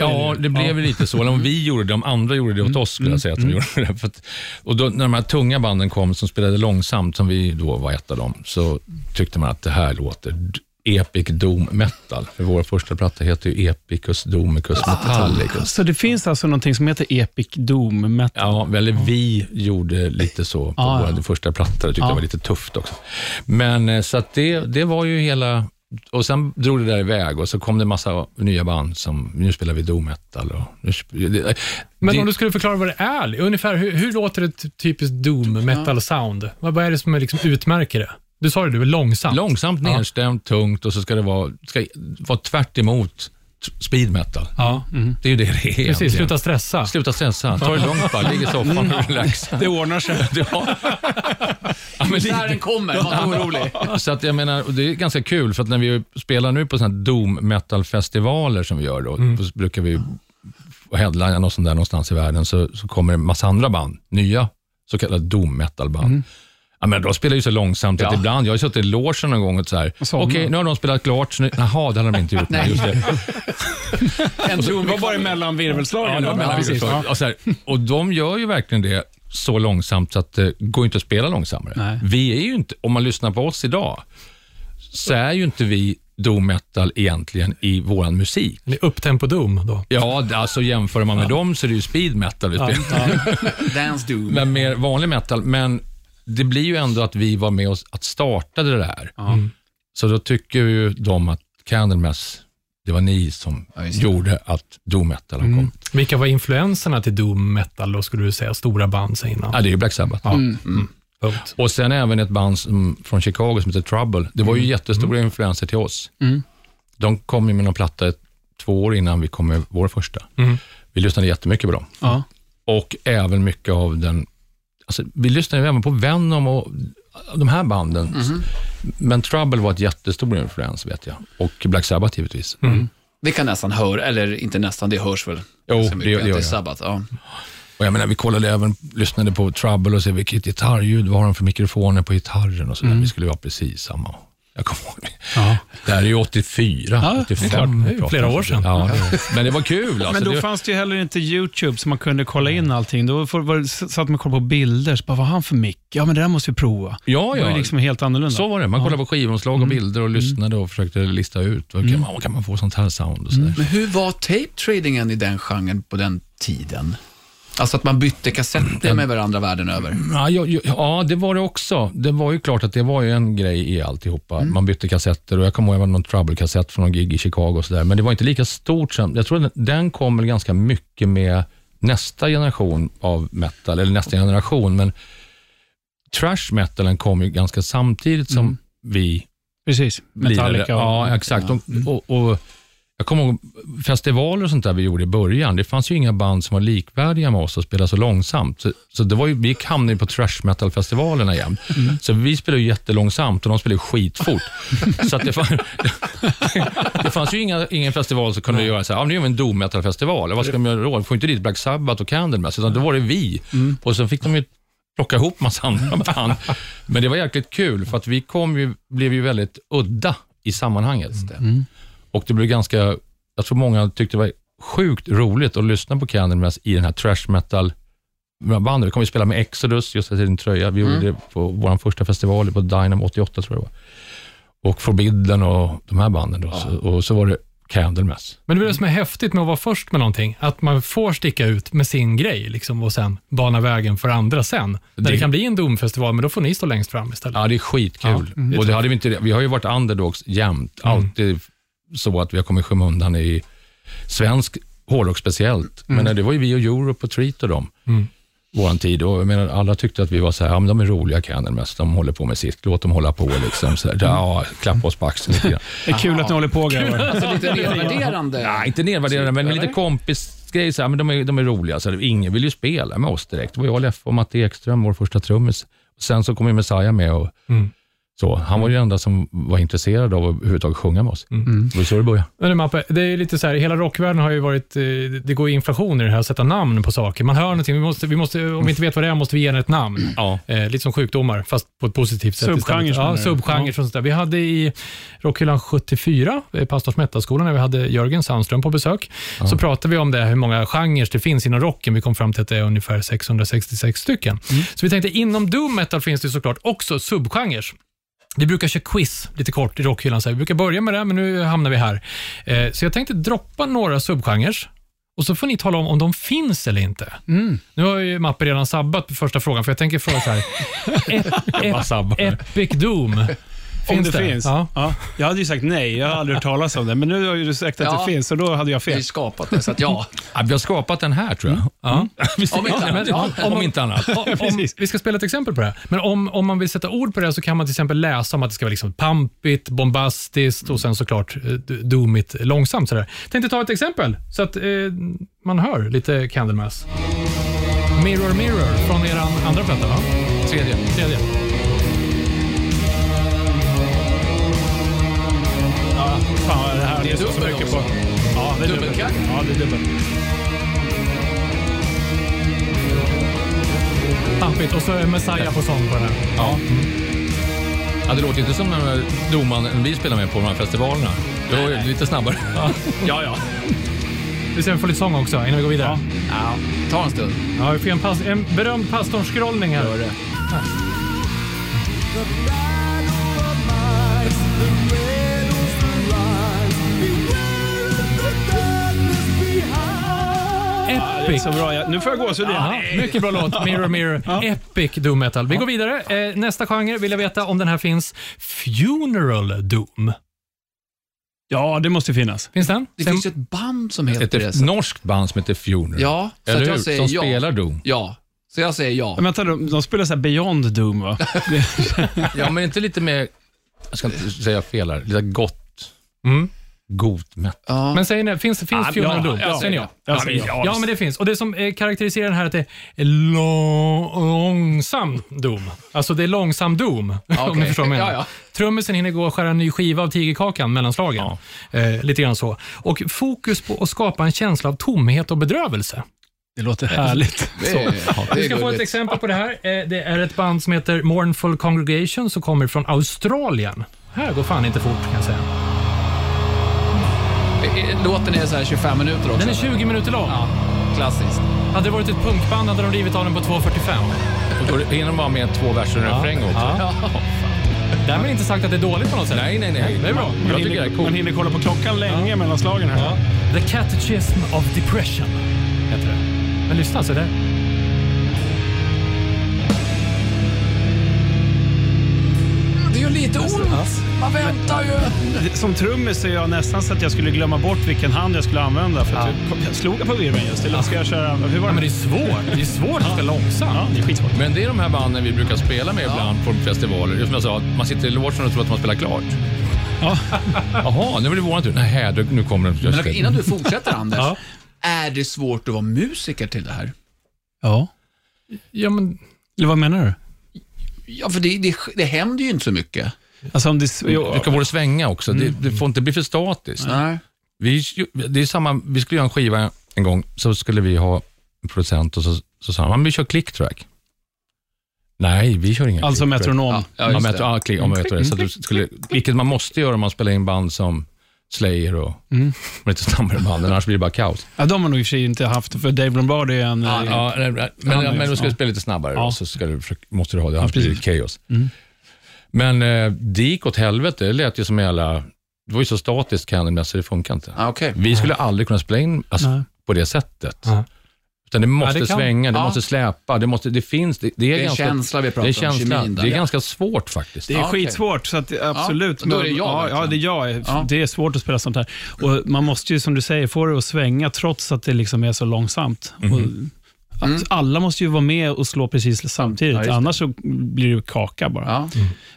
Ja, det blev ju lite så. Om vi gjorde det, om andra gjorde det åt oss, skulle jag säga att de gjorde det. Att, och då, när de här tunga banden kom, som spelade långsamt, som vi då var ett av dem, så tyckte man att det här låter Epic Doom Metal. För vår första platta heter ju Epicus Domicus Metallicus. Så det finns alltså någonting som heter Epic Doom Metal. Ja, eller vi gjorde lite så på Ah, ja. vår första platta. Det tyckte Ja. jag var lite tufft också. Men eh, så att det, det var ju hela... Och sen drog det där iväg och så kom det massa nya band som, nu spelar vi doom metal. Och, nu, det, Men det, om du skulle förklara vad det är, ungefär hur, hur låter ett typiskt doom metal sound? Vad, vad är det som är liksom utmärker det? Du sa det, du är långsamt. Långsamt, Ja. nedstämt, tungt och så ska det vara, ska vara tvärt emot speed metal. Ja, Det är ju det det är precis. egentligen. Sluta stressa. Sluta stressa, ta det lugnt bara, ligg i soffan och relax. Det ordnar sig. *laughs* Ja. Ja, men den kommer, var inte orolig. *laughs* Så att jag menar, det är ganska kul för att när vi spelar nu på sådana här doom metal festivaler som vi gör då, Mm. så brukar vi headlina och sånt där någonstans i världen, så, så kommer det en massa andra band, nya så kallade doom metal band. Mm. Ja, men de spelar ju så långsamt att Ja. ibland, jag har suttit i logen någon gång och så här, okej, somnat. nu har de spelat klart, så nu, jaha, det hade de inte gjort. Nej, just det. *laughs* En Det var bara emellan virvelslagen. Ja, det var Ja, mellan precis. vilka- och, så här, och de gör ju verkligen det så långsamt så att det går inte att spela långsammare. Nej. Vi är ju inte, om man lyssnar på oss idag, så är ju inte vi doom metal egentligen i våran musik. Det är upptempo doom då. Ja, alltså jämför man med dem så är det ju speed metal vi spelar. Dance Doom. Men mer vanlig metal. Men det blir ju ändå att vi var med oss att startade det här. Så då tycker ju de att Candlemass, det var ni som Ja, gjorde att doom metal har kommit. Vilka var influenserna till doom metal då, skulle du säga? Stora band säger innan. Ja, det är ju Black Sabbath. Ja. Mm. Punkt. Och sen även ett band som, från Chicago som heter Trouble. Det var ju jättestora influenser till oss. Mm. De kom ju med någon platta ett, två år innan vi kom med vår första. Mm. Vi lyssnade jättemycket på dem. Och även mycket av den... Alltså, vi lyssnade ju även på Venom och de här banden. Men Trouble var ett jättestor influens, vet jag. Och Black Sabbath givetvis. Det kan nästan höra, eller inte nästan, det hörs väl? Jo, det- mycket det att gör jag. Sabbath. Ja. Och jag menar, vi kollade även, lyssnade på Trouble och såg vilket gitarrljud, vad har de för mikrofoner på gitarren och sådär. Vi skulle ju ha precis samma. Jag kommer ihåg det. Ja. Det här är ju 84, Ja, det är 85. klart. Det är ju flera år sedan. Ja, det- men det var kul. Alltså, Men då det, fanns det ju heller inte YouTube så man kunde kolla in allting. Då var, det- satt man och kollade på bilder. Så bara, vad har han för mick? Ja, men det där måste vi prova. ja, Det var ja. liksom helt annorlunda. Så var det. Man kollade på skivomslag och bilder och lyssnade och försökte lista ut vad kan, man, vad kan man få sånt här sound och sådär. Men hur var tape-tradingen i den genren på den tiden? Alltså att man bytte kassetter med varandra världen över. Ja, ja, ja, ja, det var det också. Det var ju klart att det var ju en grej i alltihopa. Man bytte kassetter och jag kommer ihåg att någon Trouble-kassett från någon gig i Chicago och sådär. Men det var inte lika stort som... Jag tror att den kom väl ganska mycket med nästa generation av metal, eller nästa generation, men trash metalen kom ju ganska samtidigt som vi Precis. Metallica. lirade. Ja, exakt. Och, och, och, jag kommer ihåg festivaler och sånt där vi gjorde i början. Det fanns ju inga band som var likvärdiga med oss och spelade så långsamt. Så, så det var ju, vi hamnade ju på trash metal-festivalerna igen. Så vi spelade ju jättelångsamt och de spelade skitfort. så att det, fann, *laughs* det fanns ju inga, ingen festival som kunde göra så här, ja, nu gör vi en doom metal-festival. Vad ska de göra då? Vi får inte dit Black Sabbath och Candlemass, utan då var det vi. Och sen fick de ju plocka ihop massa andra band. Men det var jäkligt kul, för att vi kom ju, blev ju väldigt udda i sammanhanget. Och det blev ganska, jag tror många tyckte det var sjukt roligt att lyssna på Candlemass i den här trash metal bandet. Vi kommer att spela med Exodus, just till din tröja. Vi gjorde det på vår första festival på Dynamo 88 tror jag det var. Och Forbidden och de här banden. Då. Så, och så var det Candlemass. Men det är det som är häftigt med att vara först med någonting, att man får sticka ut med sin grej liksom, och sen bana vägen för andra sen. När det Det- kan bli en domfestival, men då får ni stå längst fram istället. Ja, det är skitkul. och det hade vi, inte, vi har ju varit underdogs jämt. Alltid så att vi har kommit i skymundan i svensk hårdrock speciellt. Men det var ju vi och Europe och Treat och dem. Våran tid. Och jag menar, alla tyckte att vi var så här, ja, men de är roliga Candlemass, de håller på med sitt, låt dem hålla på. Liksom, så här, ja, klappa oss på axeln lite grann. Det är kul att ni håller på grabbar. Alltså lite nedvärderande. Nej, inte nedvärderande, men lite kompisgrej. Så här, men de, är, de är roliga. Så här, ingen vill ju spela med oss direkt. Det var jag Leffe och Matte Ekström, vår första trummis. Sen så kom ju Messiah med. Och, så. Han var ju den enda som var intresserad av att överhuvudtaget sjunga med oss. Det var så det började. Men du, Mappe, det är lite så här, hela rockvärlden har ju varit, eh, det går inflation i det här att sätta namn på saker. Man hör någonting, vi måste, vi måste, om vi inte vet vad det är måste vi ge den ett namn. Ja. Eh, lite som sjukdomar, fast på ett positivt sätt Subgenrer Ja, subgenrer Ja. och sånt där. Vi hade i Rockhyllan 74, eh, Pastors Metalskolan, när vi hade Jörgen Sandström på besök, så pratade vi om det, hur många genrer det finns inom rocken. Vi kom fram till att det är ungefär 666 stycken. Så vi tänkte, inom doom metal finns det såklart också subgenrer. Vi brukar köra quiz lite kort i rockhyllan. Så här. Vi brukar börja med det, men nu hamnar vi här. Eh, så jag tänkte droppa några subgenrer och så får ni tala om om de finns eller inte. Nu har ju Mappe redan sabbat på första frågan, för jag tänker fråga så här. *laughs* Ep- ep- Epic Doom. Om Finns det, det? finns. Ja. Ja. Jag hade ju sagt nej, jag har aldrig hört talas om det. Men nu har ju du sagt att Ja. det finns och då hade jag Vi har fel. skapat det, så att ja. *laughs* Ja, vi har skapat den här tror jag. Ja. Om inte annat. Om, om inte annat. *laughs* om, vi ska spela ett exempel på det här. Men om, om man vill sätta ord på det här så kan man till exempel läsa om att det ska vara liksom pampigt, bombastiskt och sen såklart eh, doomigt, långsamt. Sådär. Tänkte ta ett exempel så att eh, man hör lite Candlemass. Mirror Mirror från er andra platta, va? Tredje. Tredje. Fan, det här är lyssnar så dubbel mycket på. Ja, det är dubbel. Ja, det är dubbel. Pampigt. Och så är Messiah på sång på den här. Ja. Ja, det låter inte som den domaren vi spelar med på de här festivalerna. Det var ju lite snabbare. Ja, ja. Vi ser om vi får lite sång också innan vi går vidare. Ja, ta en stund. Ja, vi får en, pass, en berömd pastornskrollning här. Gör det. Det Epic. så bra. Jag- Nu får jag gåshud igen. Ja, mycket bra låt. Mirror Mirror. Epic Doom Metal. Vi går vidare. Eh, nästa genre vill jag veta om den här finns. Funeral Doom. Ja, det måste finnas. Finns den? Det Sen- finns ju ett band som Ett, heter det. ett så- norskt band som heter Funeral. Ja, så Eller att hur? jag säger Som ja. spelar Doom. Ja, så jag säger ja. Men vänta, de, de spelar så här Beyond Doom va? Det- *laughs* *laughs* Ja, men inte lite mer, jag ska inte säga fel här, lite gott, Mm. God metal. ja. Men säger ni, finns, finns Ja, Funeral ja, Doom? ja, säger ni ja? Jag säger ja. Ja, men det finns. Och Det som eh, karaktäriserar den här är att det är lång, långsam Doom. Alltså det är långsam Doom, *laughs* om okej. ni förstår vad jag menar. Ja, ja. Trummisen hinner gå och skära en ny skiva av tigerkakan mellan slagen. Eh, lite grann så. Och fokus på att skapa en känsla av tomhet och bedrövelse. Det låter *laughs* härligt. *laughs* det är, är ska få ett exempel på det här. Eh, Det är ett band som heter Mournful Congregation som kommer från Australien. Här går fan inte fort kan jag säga. Låten är så här 25 minuter också. Den är 20 minuter lång. Ja, klassiskt. Hade det varit ett punkband hade de rivit av den på 2.45. Och då hinner de bara med två verser och en refräng också. Ja. Därmed inte sagt att det är dåligt på något sätt. Nej, nej, nej. Det är bra. Jag tycker det är Man coolt. hinner kolla på klockan länge mellan slagen här. The Catechism of Depression heter det. Men lyssna, så det. Lite ont. Man väntar ju. Som trummis är jag nästan så att jag skulle glömma bort vilken hand jag skulle använda. För att Ja. jag, jag slog på virveln just, eller ska jag köra... Hur var Ja, det? men det är svårt. Det är svårt att spela långsamt. Ja, det är skitsvårt. Men det är de här banden vi brukar spela med ibland på festivaler. Som jag sa, man sitter i logen och tror att man spelar klart. Ja. Jaha, nu är det våran tur. Nej, då- nu kommer den. Men innan du fortsätter *laughs* Anders, Ja. är det svårt att vara musiker till det här? ja. Ja, men Eller vad menar du? Ja, för det, det, det händer ju inte så mycket. Alltså om det... Jo, Det ska både svänga också. Det, det får inte bli för statiskt. Nej. Vi, det är samma, vi skulle göra en skiva en gång, så skulle vi ha en producent och så, så sa han, "Men vi kör clicktrack. Nej, vi kör ingen alltså clicktrack. metronom. Ja, ja, Ja, det. ja, klick, ja, men vet du det. Så att du skulle, vilket man måste göra om man spelar in band som Slayer och Mm. *laughs* lite snabbare band, annars blir det bara kaos. Ja, de har nog i och för sig inte haft, för Dave Lombardi är en... Ja, eh, Ja, men, Ja, men, då ska du ja. spela lite snabbare Ja. och så ska du, måste du ha det, annars blir det kaos. Mm. Men eh, det gick åt helvete. Det lät ju som jävla... Det var ju så statiskt Candlemass, så det funkar inte. Ah, Okej. Vi skulle aldrig kunna spela in alltså, på det sättet. Ja. Utan det måste det kan- svänga, det Ja. måste släpa, det, måste, det finns. Det, det är, Det är ganska, känsla vi pratar det är om, känsla. kemin där. Det är Ja. ganska svårt faktiskt. Det är Ja, skitsvårt, så att, absolut. Ja, då är det jag ja, verkligen. ja, det är jag. Ja. Det är svårt att spela sånt här. Och man måste ju, som du säger, få det att svänga trots att det liksom är så långsamt. Mhm. Och, att Alla måste ju vara med och slå precis samtidigt, Ja, annars så blir det kaka bara. Ja.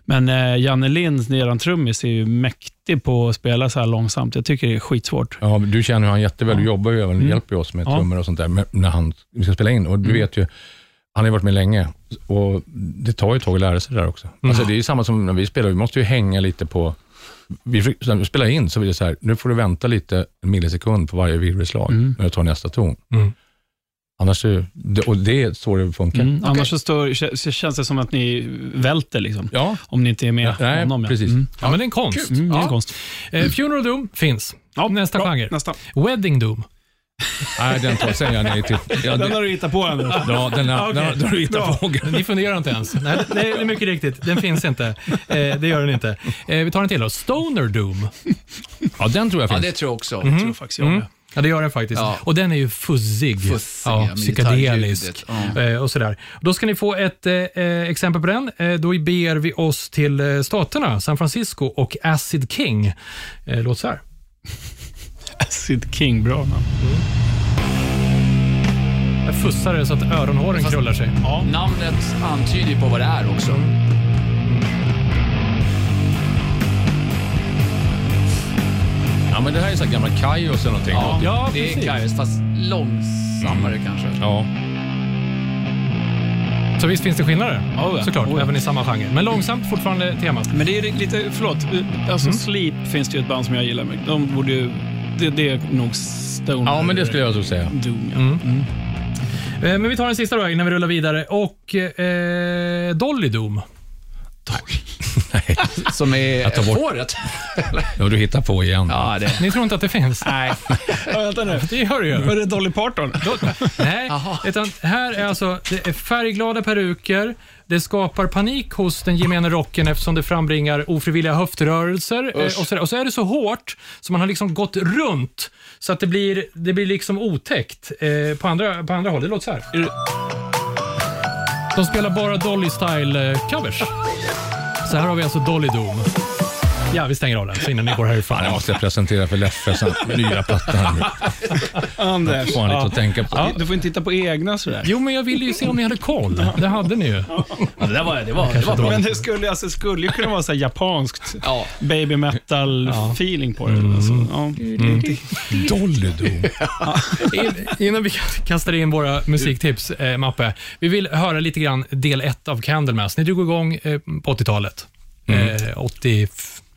Men eh, Janne Lind, eran trummis, är ju mäktig på att spela så här långsamt. Jag tycker det är skitsvårt. Ja, du känner hur han jätteväl, du jobbar ju även, Mm. hjälper ju oss med Ja. trummor och sånt där, men när han, vi ska spela in. Och du Mm. vet ju, han har ju varit med länge och det tar ju ett tag att lära sig det där också. Mm. Alltså, det är ju samma som när vi spelar, vi måste ju hänga lite på, vi, när vi spelar in så vill det så här, nu får du vänta lite, en millisekund på varje virvelslag Mm. när du tar nästa ton. Mm. Annars, är, det- och det är så det funkar. Mm. Annars så, står, kä- så känns det som att ni välter, liksom. Ja, om ni inte är med Nej, honom. ja. precis. Mm. Ja, men det är en konst. Mm, det är en Ja. konst. Eh, Funeral Doom finns. Ja, Nästa bra. genre. Nästa. Wedding Doom. nej den tar, säger jag nej till. *laughs* Ja, Den det, har du hittat på, Anders. ja, den har, Okej. den har, du hittat Bra. fågeln. Ni funderar inte ens. Nej, det det är mycket riktigt. Den finns inte. Eh, det gör den inte. Eh, vi tar en till då. Stoner Doom. Ja, den tror jag ja, finns. det tror jag också. Jag tror faktiskt jag Mm. med. Ja, det gör den faktiskt. Ja. Och den är ju fuzzig. Ja, ja, psykedelisk. gitarrljudet, Eh, och sådär. Då ska ni få ett eh, eh, exempel på den. Eh, då ber vi oss till staterna, San Francisco och Acid King. Eh, låt så här. *laughs* Acid King, bra namn. Jag fussar det så att öronhåren Fast- krullar sig. Ja. Namnet antyder ju på vad det är också. Ja, men det här är så här gamla Kaios eller någonting. Ja, Ja, det är precis. Kairos, fast långsammare kanske. ja. Så visst finns det skillnader? Oh ja. Såklart, Oh ja. även i samma genre. Men långsamt fortfarande temat. Men det är lite, förlåt, alltså Sleep finns det ju ett band som jag gillar. men De borde ju, det, det är nog Stone. ja, men det skulle jag så säga. Doom, ja. Mm. Eh, Men vi tar den sista då innan vi rullar vidare. Och eh, Dolly Doom. *laughs* Som är Jag tar bort- fåret. *laughs* Ja, du hittar på igen. Ja, det. Ni tror inte att det finns? Nej. *laughs* Ja, vänta nu. Det gör det ju. Var det Dolly Parton? Nej, utan här är alltså det är färgglada peruker. Det skapar panik hos den gemene rocken eftersom det frambringar ofrivilliga höftrörelser. Eh, Och så, och så är det så hårt så man har liksom gått runt så att det blir, det blir liksom otäckt eh, på, andra, på andra håll. Det låter så här. De spelar bara Dolly Style-covers. Eh, Så här har vi alltså Dolly Doom. Ja, vi stänger av den så innan ni går härifrån. Fan, jag måste presentera för Leffe sen, nya plattan. Anders. Får han lite att tänka på. Du får inte titta på egna sådär. Jo, men jag ville ju se om ni hade koll. Det hade ni ju. Ja, det där var, det var, det var bra. Men det skulle, alltså, det skulle ju kunna vara så här japanskt Ja. baby metal-feeling på det. Alltså, ja. Dolly Doom. In, innan vi kastar in våra musiktips, eh, Mappe. Vi vill höra lite grann del ett av Candlemass. Ni drog igång eh, på 80-talet. Eh, 80,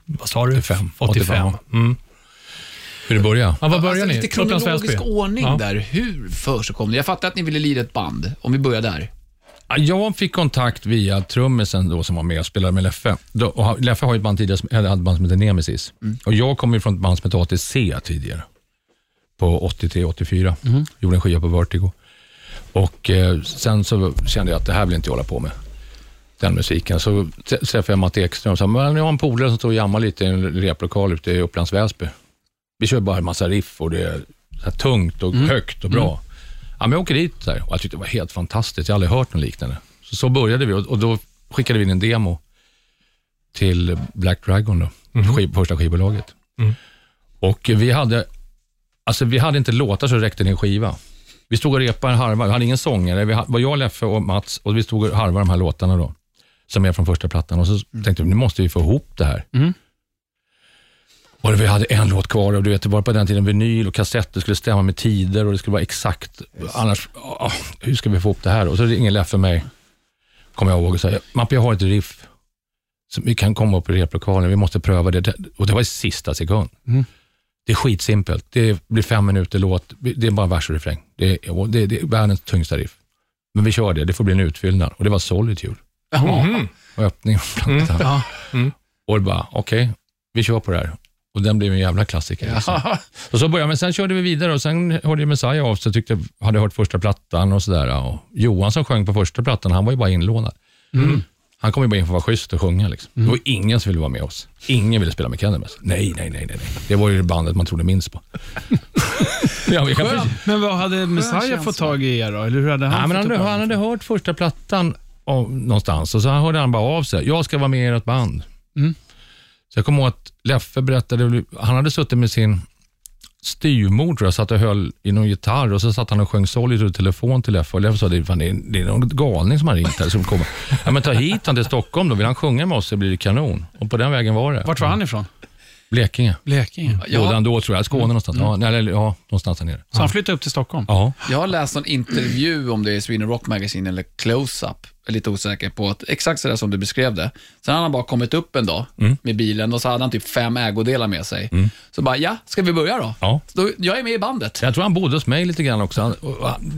vad sa du? 85. 85. Mm. Hur det börjar? Ja, var började Alltså, ni? lite kronologisk ordning Ja. där. Hur försigkom det? Jag fattar att ni ville lira ett band, om vi börjar där. Ja, Jag fick kontakt via trummisen då som var med och spelade med Leffe. Då, Leffe har ju ett band tidigare, som- eller hade ett band som heter Nemesis. Och jag kom ju från ett band som hette ATC tidigare. På 83-84. Gjorde en skiva på Vertigo. Och eh, sen så kände jag att det här vill inte jag hålla på med. Den musiken. Så träffade jag Matte Ekström och sa, men jag har en polare som står och jammar lite i en replokal ute i Upplands Väsby. Vi kör bara en massa riff och det är tungt och högt och bra. Ja, men jag åker dit där och jag tyckte det var helt fantastiskt. Jag har aldrig hört något liknande. Så, så började vi och, då skickade vi in en demo till Black Dragon, då, skiv, första skivbolaget. Och vi hade, alltså vi hade inte låtar så det räckte till en skiva. Vi stod och repade en harva, vi hade ingen sångare. Vi var jag, Leffe och Mats och vi stod och harvade de här låtarna då, som är från första plattan. Och så tänkte vi, nu måste vi få ihop det här. Och vi hade en låt kvar och du vet, det var på den tiden vinyl och kassetter skulle stämma med tider och det skulle vara exakt. Annars, ah, hur ska vi få ihop det här? Och så ringer Leffe mig, kommer jag ihåg, och säger, Mappe jag har ett riff. Så vi kan komma upp i replokalen, vi måste pröva det. Och det var i sista sekund. Det är skitsimpelt. Det blir fem minuter låt, det är bara vers och refräng. Det är, det, det är världens tyngsta riff. Men vi kör det, det får bli en utfyllnad. Och det var Solitude. Och öppning av plattan. Och det bara, okej, vi kör på det här. Och den blev en jävla klassiker. Liksom. Och så började, men sen körde vi vidare och sen hörde Messiah av sig och tyckte, hade hört första plattan och sådär. Och Johan som sjöng på första plattan, han var ju bara inlånad. Han kom ju bara in för att vara schysst och sjunga. Liksom. Det var ingen som ville vara med oss. Ingen ville spela med Candlemass. Nej, nej, nej, nej. nej. Det var ju det bandet man trodde minst på. *laughs* ja, vi kan precis- Men vad hade Messiah fått tag i er då? Eller hur hade han Ja, men han, han hade hört första plattan av, någonstans och så hörde han bara av sig. Jag ska vara med i ert band. Mm. Så jag kommer ihåg att Leffe berättade, han hade suttit med sin styvmor tror jag, satt och höll i någon gitarr och så satt han och sjöng Solitude i telefon till Leffe och Leffe sa, det är, fan, det är, det är någon galning som har ringt här. Som kommer. Ja, men ta hit han till Stockholm då, vill han sjunga med oss så blir det kanon. Och på den vägen var det. Vart var han ifrån? Blekinge. Blekinge. Bodde han då tror jag, Skåne någonstans. Ja, nej, eller, ja, någonstans där nere. Så han flyttade upp till Stockholm? Ja. Jag har läst en intervju om det i Sweden Rock Magazine eller Close-Up. Jag är lite osäker på att exakt sådär som du beskrev det. Sen hade han bara kommit upp en dag med bilen och så hade han typ fem ägodelar med sig. Så bara, ja, ska vi börja då? Ja. Så då jag är med i bandet. Jag tror han bodde hos mig lite grann också.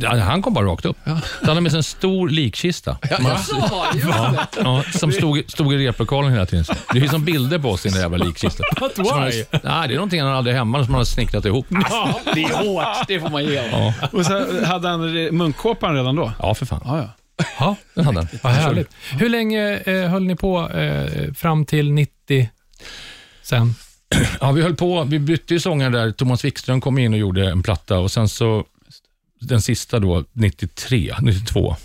Han, han- kom bara rakt upp. Han hade med sig en stor likkista. Ja, ja, just det. Ja, som stod, stod i replokalen hela tiden. Det finns som bilder på oss i den där jävla likkistan. But han why? Nej, det är någonting han hade hemma som han hade snickrat ihop. Ja, det är hårt, det får man ge honom. Ja, Och så hade han munkkåpan redan då? ja för fan. Ja, ja. Ja, Den hade han. vad härligt. Hur länge eh, höll ni på eh, fram till 90 sen? *clears throat* Ja, vi höll på. Vi bytte ju sångare där. Thomas Wikström kom in och gjorde en platta och sen så den sista då, 93, 92.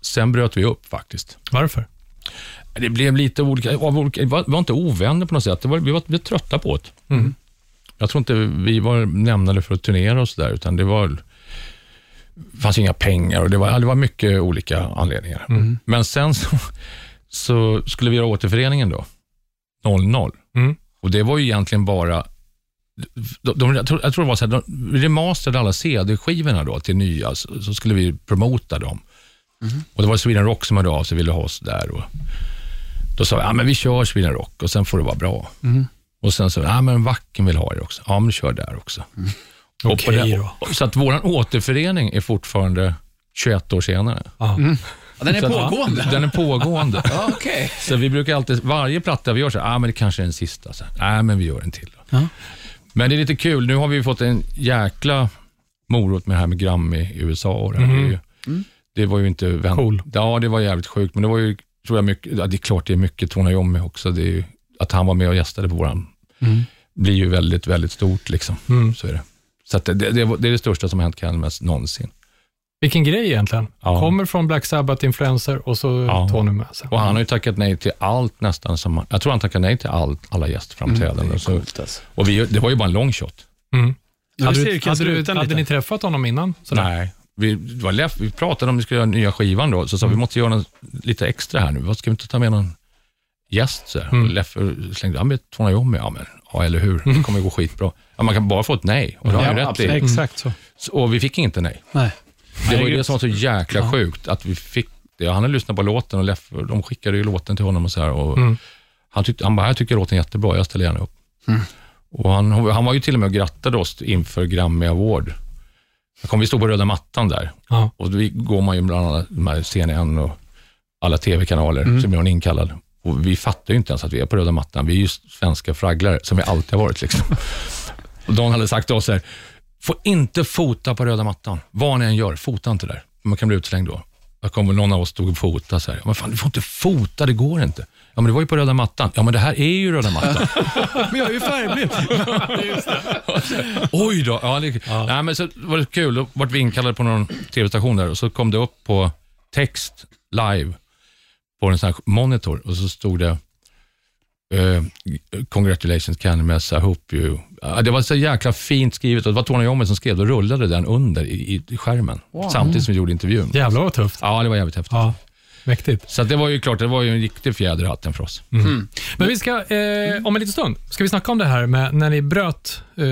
Sen bröt vi upp faktiskt. Varför? Det blev lite olika, vi var, inte ovänner på något sätt. Var, vi, var, vi var trötta på det. Mm. Jag tror inte vi var lämnade för att turnera och sådär, utan det var fanns inga pengar och det var, det var mycket olika anledningar. Men sen så, så skulle vi göra återföreningen då, 00. Mm. Och det var ju egentligen bara de, de, jag, tror, jag tror det var så här, de remasterade alla CD-skivorna då till nya, så, så skulle vi promota dem. Och det var Sweden Rock som hörde av sig och ville ha oss där. Och då sa vi, ja men vi kör Sweden Rock och sen får det vara bra. Och sen så, ja men Wacken vill ha er också. Ja men kör där också. På Okej det- då. Så att vår återförening är fortfarande 21 år senare. Ja, den är Så pågående. Den är pågående. *laughs* Ja, okej. Så vi brukar alltid, varje platta vi gör så ah, men det kanske är den sista. Så här, Nej, men vi gör en till. Ja. Men det är lite kul, nu har vi fått en jäkla morot med det här med Grammy i USA. Och det, här. det, är ju, det var ju inte vänt. Cool. Ja, det var jävligt sjukt, men det var ju, tror jag, mycket, ja, det är klart det är mycket Tony Iommi också. Det är ju, att han var med och gästade på våran, blir ju väldigt, väldigt stort. Liksom. Mm. Så är det. Så att det, det, det är det största som har hänt Candlemass någonsin. Vilken grej egentligen. Ja. Kommer från Black Sabbath-influencer och så Ja. Tony med sig. Och han har ju tackat nej till allt nästan. Som, jag tror han tackade nej till allt, alla gästframträdanden. så, alltså. och vi, det var ju bara en long shot. Mm. Hade, du, hade, du, hade ni träffat honom innan? Sådär? Nej. Vi, det var Leff, vi pratade om att vi skulle göra nya skivan då, så sa vi måste göra något, lite extra här nu. Vad Ska vi inte ta med någon gäst? Så här? Mm. Och Leffe slängde, ja men Tony Iommi, ja men, ja eller hur, det kommer gå skitbra. Ja, man kan bara få ett nej, och det har Ja, rätt absolut. i. Exakt så. Så- Och vi fick inte nej. Nej. Det var ju det som var så jäkla sjukt, att vi fick det. Han hade lyssnat på låten och Leffe, de skickade ju låten till honom och så här. Och Mm. han, tyckte, han bara, jag tycker låten är jättebra, jag ställer gärna upp. Och han, han var ju till och med och grattade oss inför Grammy Award. Jag kom, vi stod på röda mattan där Ja. och då går man ju bland annat här CNN och alla tv-kanaler som gör en inkallad. Och vi fattar ju inte ens att vi är på röda mattan. Vi är ju svenska fragglare, som vi alltid har varit. Liksom. och Don hade sagt till oss här, får inte fota på röda mattan. Vad ni än gör, fota inte där. Man kan bli utslängd då. Jag kommer någon av oss stod och fotade så här. Men fan, du får inte fota, det går inte. Ja, men det var ju på röda mattan. Ja, men det här är ju röda mattan. *laughs* Men jag är ju färgblind. *laughs* Oj då. Ja, det, Nej, men så var det kul. Då vart vi inkallade på någon tv-station där och så kom det upp på text live på en sån här monitor och så stod det eh, Congratulations Candlemass, I hope you... Ja, det var så jäkla fint skrivet och det var Tony Iommi som skrev. Då rullade den under i, i skärmen samtidigt som vi gjorde intervjun. Jävlar vad tufft. Ja, det var jävligt häftigt. Ja. Mäktigt. Så det var ju klart, det var ju en riktig fjäder i hatten för oss. Men vi ska, eh, om en liten stund, ska vi snacka om det här med när ni bröt eh,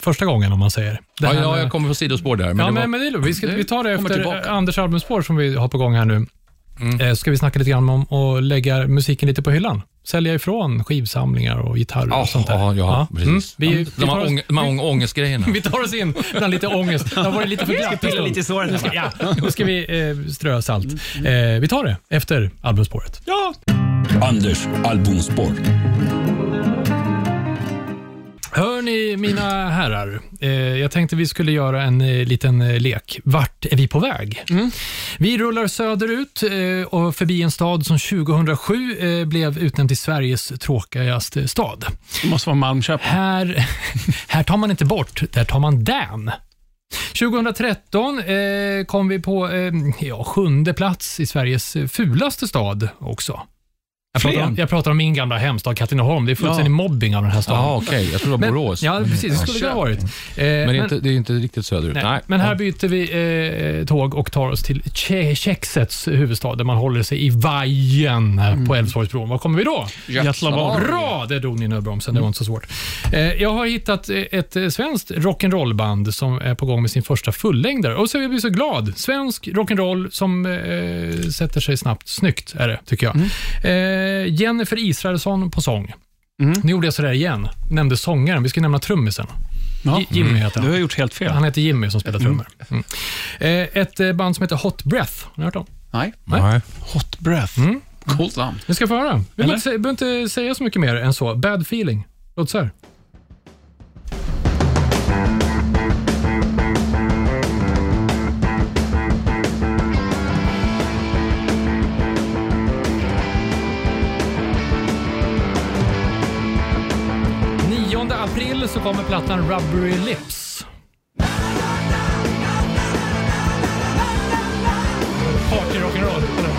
första gången, om man säger. Det Ja, ja, jag kommer på sidospår där. Men ja, det var, men, men det är vi, ska, det vi tar det efter tillbaka. Anders albumspår som vi har på gång här nu. Mm. Eh, ska vi snacka lite grann om att lägga musiken lite på hyllan. Sälja ifrån skivsamlingar och gitarrer ja, och sånt där. ja, ja, precis. Mm. Vi, Ja, vi, de tar här, oss, ång, de här ång, ångestgrejerna. *laughs* vi tar oss in bland lite ångest. Det har varit lite för glatt en stund. lite. Nu ska, ja, nu ska vi eh, strö salt. Eh, vi tar det efter albumspåret. Ja. Anders albumspår. Hör ni mina herrar, eh, jag tänkte vi skulle göra en eh, liten eh, lek. Vart är vi på väg? Vi rullar söderut eh, och förbi en stad som 2007 eh, blev utnämnd till Sveriges tråkigaste stad. Det måste vara Malmköping. Här, *laughs* här tar man inte bort, där tar man den. 2013 eh, kom vi på eh, ja, sjunde plats i Sveriges fulaste stad också. Jag pratar, om, jag pratar om min gamla hemstad Katrineholm. Det är fullständig mobbing av den här staden. Jaha, okej. Jag tror det var Men- Borås. Ja, precis. Det skulle det ha varit. Eh, Men det är, inte, det är inte riktigt söderut. Nej, Nej. men här byter vi eh, tåg och tar oss till Tje- Tjexets huvudstad, där man håller sig i vajen här på Älvsborgsbron. Var kommer vi då? Götlaborg. Bra! Det drog ni i nödbromsen. Det var inte så svårt. Eh, jag har hittat eh, ett eh, svenskt rock'n'roll-band som är på gång med sin första fullängdare. Och så är vi så glad. Svensk rock'n'roll som eh, sätter sig snabbt. Snyggt är det, tycker jag. Eh, Jennifer Israelsson på sång. Nu gjorde jag sådär igen. Nämnde sångaren. Vi ska nämna trummisen. Ja. Jimmy heter han. Du har gjort helt fel. Han heter Jimmy som spelar trummor. Mm. Eh, ett eh, band som heter Hot Breath. Har ni hört om? Nej, Nej. Hot breath. coolt namn. Ni ska få höra. Vi behöver inte säga så mycket mer än så. Bad feeling. Låt så här. April så kommer plattan Rubbery Lips. Party rock'n'roll. eller?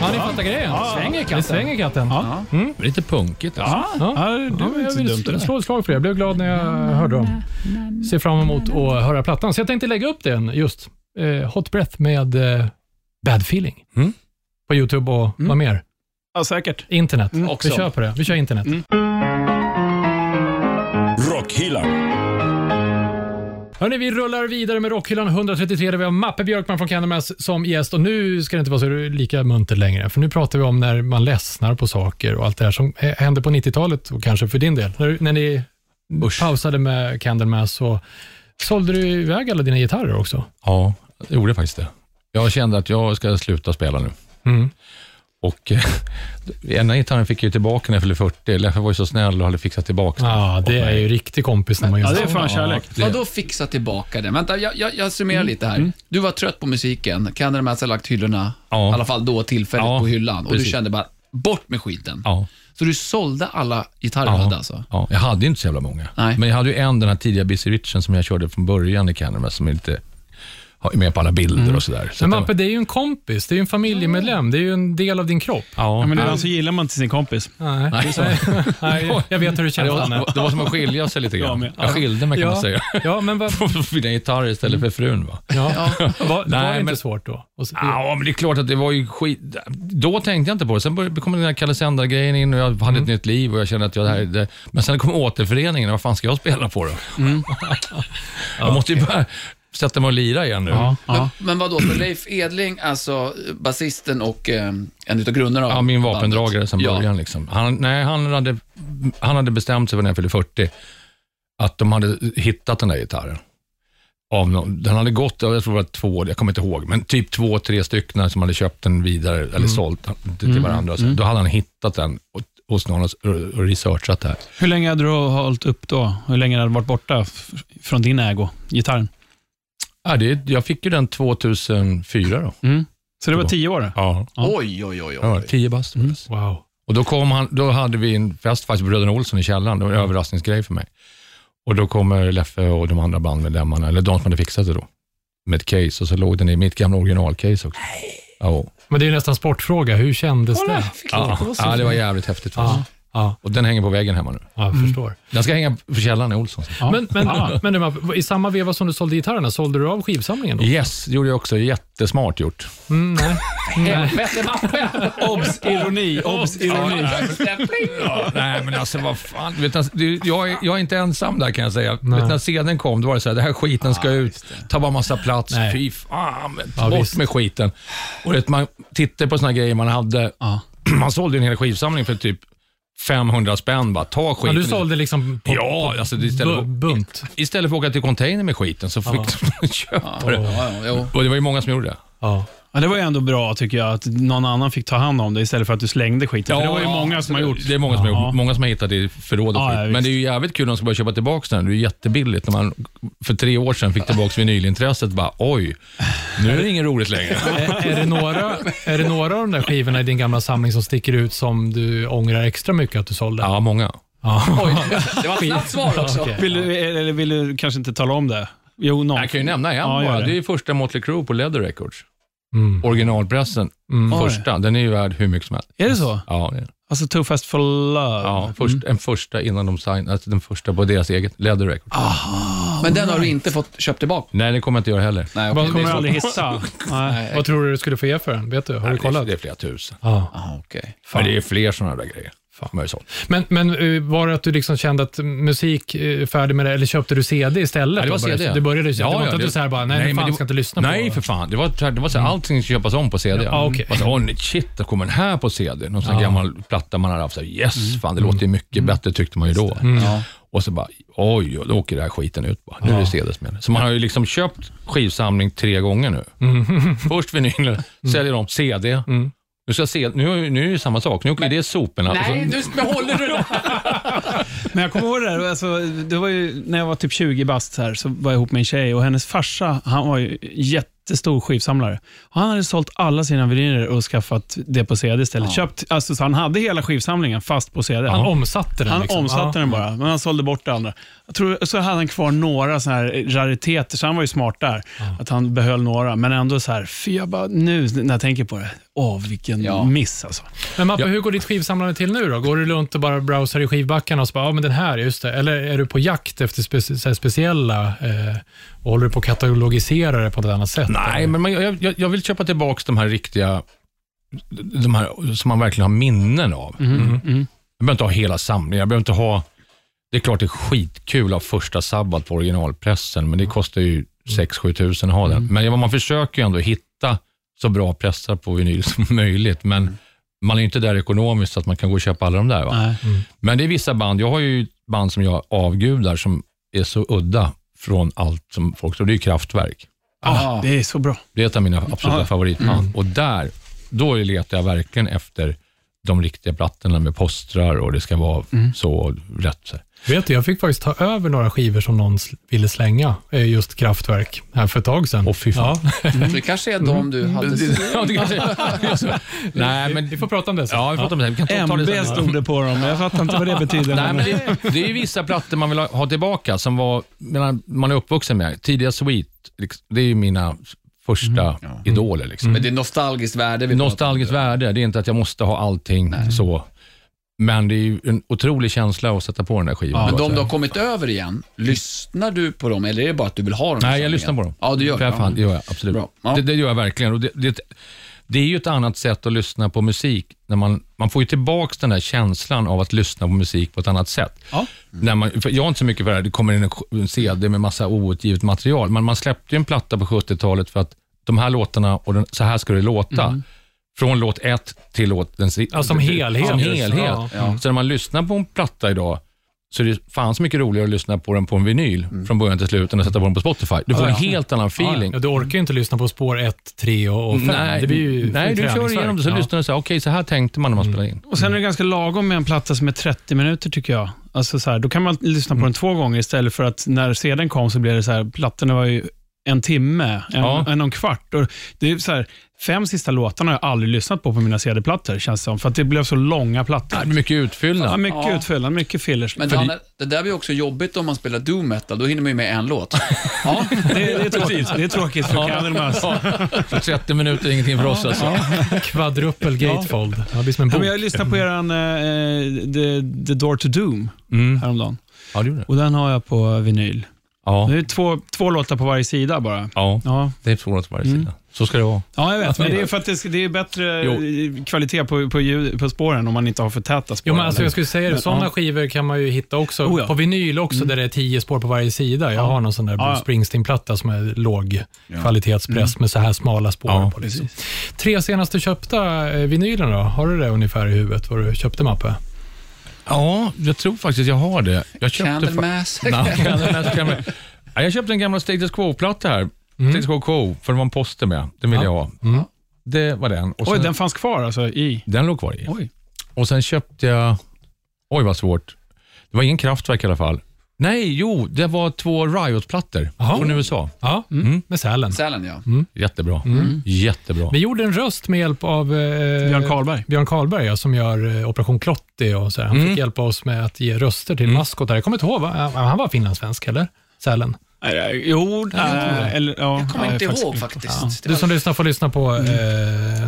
Ja, ni fattar grejen. svänger katten. Det svänger katten. Ja. Lite punkigt alltså. Ja, Ja. ja, det Ja, var jag inte vill dumt. det där. slå ett slag för det. Jag blev glad när jag hörde dem. Ser fram emot att höra plattan. Så jag tänkte lägga upp den just. Eh, Hot Breath med eh, Bad Feeling. Mm. På YouTube och vad mer? Ja, säkert. Internet. också. Vi kör på det. Vi kör internet. Rockhyllan. Hörrni, vi rullar vidare med Rockhyllan 133 där vi har Mappe Björkman från Candlemass som gäst. Och nu ska det inte vara så lika munter längre, för nu pratar vi om när man ledsnar på saker och allt det här som eh, hände på 90-talet och kanske för din del. När, när ni pausade med Candlemass så sålde du iväg alla dina gitarrer också. Ja, jag gjorde faktiskt det. Jag kände att jag ska sluta spela nu. Mm. Och eh, ena gitarren fick jag ju tillbaka när jag fyllde 40. Leffe var ju så snäll och hade fixat tillbaka den. Ja, det är ju riktig kompis när man gör Ja, det är så. fan kärlek. Vadå fixa tillbaka den? Vänta, jag, jag, jag summerar lite här. Du var trött på musiken. Candlemass har lagt hyllorna, Ja. i alla fall då tillfälligt, Ja, på hyllan. Och du precis. kände bara, bort med skiten. Ja. Så du sålde alla gitarrer du Ja. hade alltså? Ja, jag hade ju inte så jävla många. Nej. Men jag hade ju en, den här tidiga Busy Richen som jag körde från början i Candlemass, som är med på alla bilder och sådär. Så Men Mappe, det är ju en kompis, det är ju en familjemedlem, det är ju en del av din kropp. ja, Ja, men ibland så gillar man inte sin kompis. Nej, Nej, *laughs* jag vet hur du det, känner, var, Danne. det var som att skilja sig lite grann. med. Jag skilde mig kan man Ja, säga. ja, men vad, *laughs* Från mina gitarrer istället för frun. Va? ja. *laughs* Var, var Nej, det inte svårt då? Och så, Ja, men det är klart att det var ju skit. Då tänkte jag inte på det. Sen kom den här Kalle Sändare-grejen in och jag hade ett nytt liv och jag kände att jag det här, det, Men sen kom återföreningen. Vad fan ska jag spela på då? jag måste ju bara sätta mig och lira igen nu. ja, ja. Men, men vadå, så Leif Edling, alltså basisten och eh, en utav grundarna av Ja, min vapendragare sedan Ja. början. Liksom. Han, nej, han, hade, han hade bestämt sig när jag fyllde 40 att de hade hittat den där gitarren. Av någon, den hade gått, jag tror det var två, jag kommer inte ihåg, men typ två, tre stycken som hade köpt den vidare eller sålt den till varandra. Så Då hade han hittat den och- hos någon och, researchat det här. Hur länge hade du hållit upp då? Hur länge hade du varit borta från din ägo, gitarren? Ja, det, jag fick ju den 2004 då. Mm. Så det var tio år? Ja, Oj, oj, oj. ja oj. 10 bast. Wow. Och då, kom han, då hade vi en fest faktiskt på Bröderna Olsson i källaren. Det var en överraskningsgrej för mig. Och då kommer Leffe och de andra bandmedlemmarna, eller de som hade fixat det då, med ett case. Och så låg den i mitt gamla originalcase också. Ja, Men det är ju nästan sportfråga, hur kändes det? ja, ja, det var jävligt häftigt. Ja, ja, Och den hänger på väggen hemma nu. ja jag förstår. Den ska hänga på källaren i Olsson. Ja. Men, men, Ah. men du, Mappe, i samma veva som du sålde gitarrerna, sålde du av skivsamlingen då? Yes, det gjorde jag också. Jättesmart gjort. Mm, nej. *laughs* nej. Obs! Ironi, obs! Ironi. Nej, men alltså vad fan. Vet du, det- jag, är, jag är inte ensam där kan jag säga. Vet, du, när CDn kom, då var det så här, det här skiten ska ut, ta bara massa plats. Nej. Fy fan, men Ja, bort visst. med skiten. Och vet, man tittar på såna grejer man hade. Ja. *clears throat* Man sålde en hel skivsamling för typ 500 spänn. Bara, ta Ja, skiten. du sålde liksom på, Ja, på alltså istället, för, bunt. istället för att åka till container med skiten så fick de köpa det. Ja, ja. Och det var ju många som gjorde det. Ja. Ja, det var ju ändå bra tycker jag, att någon annan fick ta hand om det istället för att du slängde skiten. för det var ju många som har gjort. Det är många som har Ja. gjort. Många som har hittat det i förråd och Ja, skit. ja, Men visst. det är ju jävligt kul om de ska börja köpa tillbaka den. Det är ju jättebilligt när man för tre år sedan fick tillbaka vinylintresset. Bara, oj, nu är det inget roligt längre. *laughs* Är, är, det några, är det några av de där skivorna i din gamla samling som sticker ut som du ångrar extra mycket att du sålde? Ja, många. Ja. Det var ett snabbt svar också. Okej. Vill du, eller vill du kanske inte tala om det? Jo, någon. Jag kan ju nämna en Ja, gör bara. det. Det är ju första Motley Crue på Leather Records. Mm. Originalpressen. Mm. Oj. Första. Den är ju värd hur mycket som helst. Är det så? Ja, det är. Alltså Too Fast For Love? ja först, en första innan de signade. Alltså den första på deras eget Leather Records. Men den har du inte fått köpt tillbaka? Nej, det kommer jag inte göra heller. Nej, Vad okej. kommer aldrig så. hitta? *laughs* Nej. Vad tror du du skulle få ge för den? Vet du? Har du Det är, kollat? det är flera tusen. Ja. Ah, okej. Men det är fler sådana där grejer. Fan. Men, men eh, var det att du liksom kände att musik eh, är färdig med det, eller köpte du CD istället? Ja, det var CD. Det började det var inte att du så här bara, nej, nej fan det ska inte lyssna Nej, på. Mm. för fan. Det var, det var så här, allting ska köpas om på CD. Ja, sa, åh, nej, shit, då kommer den här på CD. Någon sån Ja. gammal platta man hade haft. Så här, yes, Mm. fan, det låter ju mycket bättre tyckte man ju då. Ja. Och så bara, oj, då åker den här skiten ut bara. Nu är det CD som gäller. Så man har ju liksom köpt skivsamling tre gånger nu. Mm. Först vinyler, *laughs* säljer de CD. Nu, ska se, nu, är- nu är det samma sak. Nu åker det soporna. Nej, nu behåller du det. *laughs* Men jag kommer ihåg det där, alltså, det var ju när jag var typ 20 bast så, här, så var jag ihop med en tjej och hennes farsa, han var ju jättestor skivsamlare. Och han hade sålt alla sina vinyler och skaffat det på CD istället. Köpt, alltså, så han hade hela skivsamlingen fast på CD. Han omsatte den Han liksom. omsatte ja. den bara, men han sålde bort det andra. Jag tror, så hade han kvar några så här rariteter, så han var ju smart där. Att han behöll några, men ändå så här, fy jag bara, nu när jag tänker på det, åh vilken Ja. miss alltså. Men Mappe, hur går ditt skivsamlande till nu då? Går du runt och bara browsar i skivbackarna och så bara, ja men den här, just det. Eller är du på jakt efter här speciella eh, och håller du på att katalogisera det på ett annat sätt? Nej, men man, jag, jag- jag vill köpa tillbaka de här riktiga, de här som man verkligen har minnen av. Mm. Jag behöver inte ha hela samlingen. Jag behöver inte ha Det är klart det är skitkul av första sabbat på originalpressen, men det kostar ju 6-7 tusen att ha den. Men ja, man försöker ju ändå hitta så bra pressar på vinyl som *laughs* möjligt, men man är ju inte där ekonomiskt så att man kan gå och köpa alla de där. Va? Nej. Men det är vissa band, jag har ju band som jag avgudar som är så udda från allt som folk tror. Det är ju Kraftwerk. Ah, det är så bra. Det är ett av mina absoluta favoritband. Och där, då letar jag verkligen efter de riktiga plattorna med postrar och det ska vara så rätt. Så. här. Vet du, jag fick faktiskt ta över några skivor som någon ville slänga, eh, just Kraftwerk, här för ett tag sedan. Åh, fy fan. Ja. Så det kanske är de du hade... Det *laughs* Nej, men Vi får prata om det sen. Ja, vi pratar om det. Vi kan ta, ta det MB sen. stod det på dem. Jag fattar inte vad det betyder. Nej, men- det, det är ju vissa plattor man vill ha, tillbaka som var, man är uppvuxen med. Tidiga Sweet, liksom, det är ju mina första idoler. Liksom. Men det är nostalgiskt värde. vi pratar om. Nostalgiskt värde, det är inte att jag måste ha allting så. Men det är ju en otrolig känsla att sätta på den där skivan. Men bara de du har kommit över igen, lyssnar du på dem eller är det bara att du vill ha dem? Nej, jag lyssnar på dem. Ja, du gör det. fan, det Ja. gör jag absolut. Ja. Det, det gör jag verkligen. Och det, det, det är ju ett annat sätt att lyssna på musik. När man, man får ju tillbaka den där känslan av att lyssna på musik på ett annat sätt. Ja. När man, jag är inte så mycket för det här, det kommer in en, CD med massa outgivet material, men man släppte ju en platta på 70-talet för att de här låtarna, och den, så här ska det låta. Från låt ett till låt den Ja, som helhet. Som helhet. Ja. Så när man lyssnar på en platta idag, så är det fan så mycket roligare att lyssna på den på en vinyl från början till slut än att sätta på den på Spotify. Du får Ja, en ja. helt annan feeling. Ja, du orkar ju inte lyssna på spår 1, 3 och 5. Nej, det blir ju nej du kör igenom det så Ja. lyssnar du så här, okej så här tänkte man när man spelade in. Och Sen är det ganska lagom med en platta som är 30 minuter tycker jag. Alltså så här, då kan man lyssna på den två gånger istället för att när CDn kom så blev det så här, plattorna var ju en timme, en, Ja. en och en kvart. Och det är så här, fem sista låtarna har jag aldrig lyssnat på på mina CD-plattor, känns det som. För att det blev så långa plattor. Det är mycket utfyllnad. Ja, mycket Ja. utfyllnad, mycket fillers. Men Danne, det där blir också jobbigt om man spelar doom metal, då hinner man ju med en låt. *laughs* Ja, det, det, är tråkigt. det är tråkigt för Candlemass. För 30 minuter är ingenting för oss alltså. Quadruple gatefold. Ja. Det blir som en Ja, bok. jag lyssnade på eran eh, the, the Door to Doom Mm. häromdagen. Ja, det gjorde det. Och den har jag på vinyl. Ja. Det är två, två låtar på varje sida bara. ja, Ja, det är två låtar på varje sida. Så ska det vara. ja jag vet. Men det är för att det, det är bättre Jo. kvalitet på, på, ljud, på spåren om man inte har för täta spår. Jo, men alltså, jag skulle säga det, sådana ja. skivor kan man ju hitta också Oh, ja. på vinyl också, där det är tio spår på varje sida. Jag har någon sån där Ja, Bruce ja. Springsteen-platta som är låg kvalitetspress med så här smala spår. Ja, på. Liksom. Tre senaste köpta eh, vinylen då? Har du det ungefär i huvudet, vad du köpte Mappe? Ja, jag tror faktiskt jag har det. Jag köpte *laughs* Candlemass. Ja, jag köpte en gammal Status Quo-platta här. Status Quo Quo, för det var en poster med. Den ville Ja. jag ha. Det var den. Och Oj, sen, den fanns kvar alltså i... den låg kvar i. Oj. Och sen köpte jag... Oj, vad svårt. Det var ingen kraftverk i alla fall. Nej, jo, det var två Riot-plattor från USA. Ja, med Sälen. Sälen, ja. Jättebra. Jättebra. Vi gjorde en röst med hjälp av eh, Björn Karlberg. Björn Karlberg ja, som gör eh, Operation Klotti. Och så. här. Han fick hjälpa oss med att ge röster till maskotar. Jag kommer inte ihåg, va? han var finlandssvensk eller? Sälen. Jo, eller ja. Jag kommer inte faktiskt ihåg faktiskt. Det Du var- som lyssnar får lyssna på eh,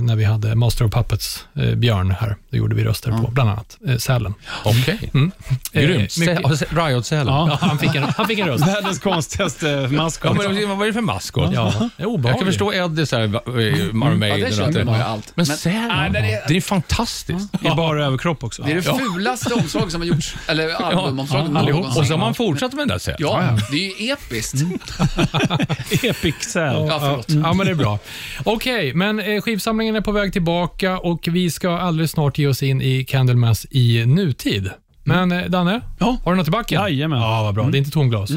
när vi hade Master of Puppets, eh, Björn här. Det gjorde vi röster på, bland annat eh, Sälen. Okej. Mm. Grymt. Eh, Sä- Riot-Sälen. Ja. Ja, han, fick en, han fick en röst. Världens konstigaste Ja, maskot. men vad är det för maskot? Ja, det är Jag kan förstå Eddie, så här, eh, Iron Ja, Maiden det och allt det. Men Men- Sälen, Nej, men det- det är fantastiskt. I bara överkropp också. Det är det fulaste omslaget som har gjorts, eller albumomslaget ja, någonsin. Och så har man fortsatt med den där Sälen. Ja, det är ju episkt. *laughs* Epic Cell. Ja, förlåt. Ja, men det är bra. Okej, men eh, skivsamlingen är på väg tillbaka och vi ska alldeles snart ge oss in i Candlemass i nutid. Men eh, Danne, Ja. har du något i backen? Jajamän. Ja, vad bra. Det är inte tomglas.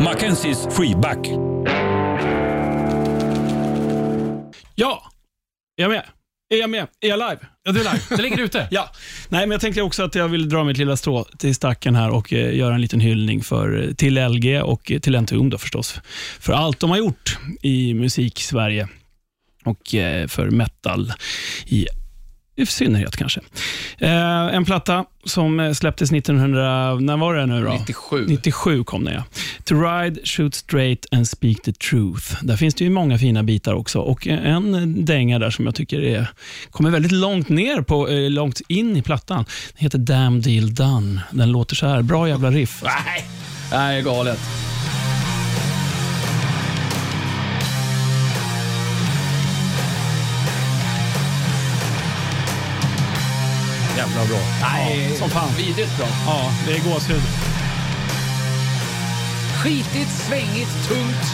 Mackenzies freeback. Ja, är jag med? Är jag med? Är jag live? Ja, du är live. Det ligger ute. *laughs* Ja. Nej, men jag tänkte också att jag vill dra mitt lilla strå till stacken här och eh, göra en liten hyllning för, eh, till LG och eh, till Entombed då förstås. För allt de har gjort i musik-Sverige och eh, för metal i, i synnerhet kanske. Eh, en platta som eh, släpptes 1900, när var det nu då? 97. 97 kom den ja. To ride, shoot straight and speak the truth. Där finns det ju många fina bitar också och en dänga där som jag tycker är, kommer väldigt långt ner, på, eh, långt in i plattan. Den heter Damn Deal Done. Den låter så här. Bra jävla riff. Nej, Nej galet. Jävla bra. Nej, som fan. Vidrigt bra. Ja, det är gåshud. Skitigt, svängigt, tungt.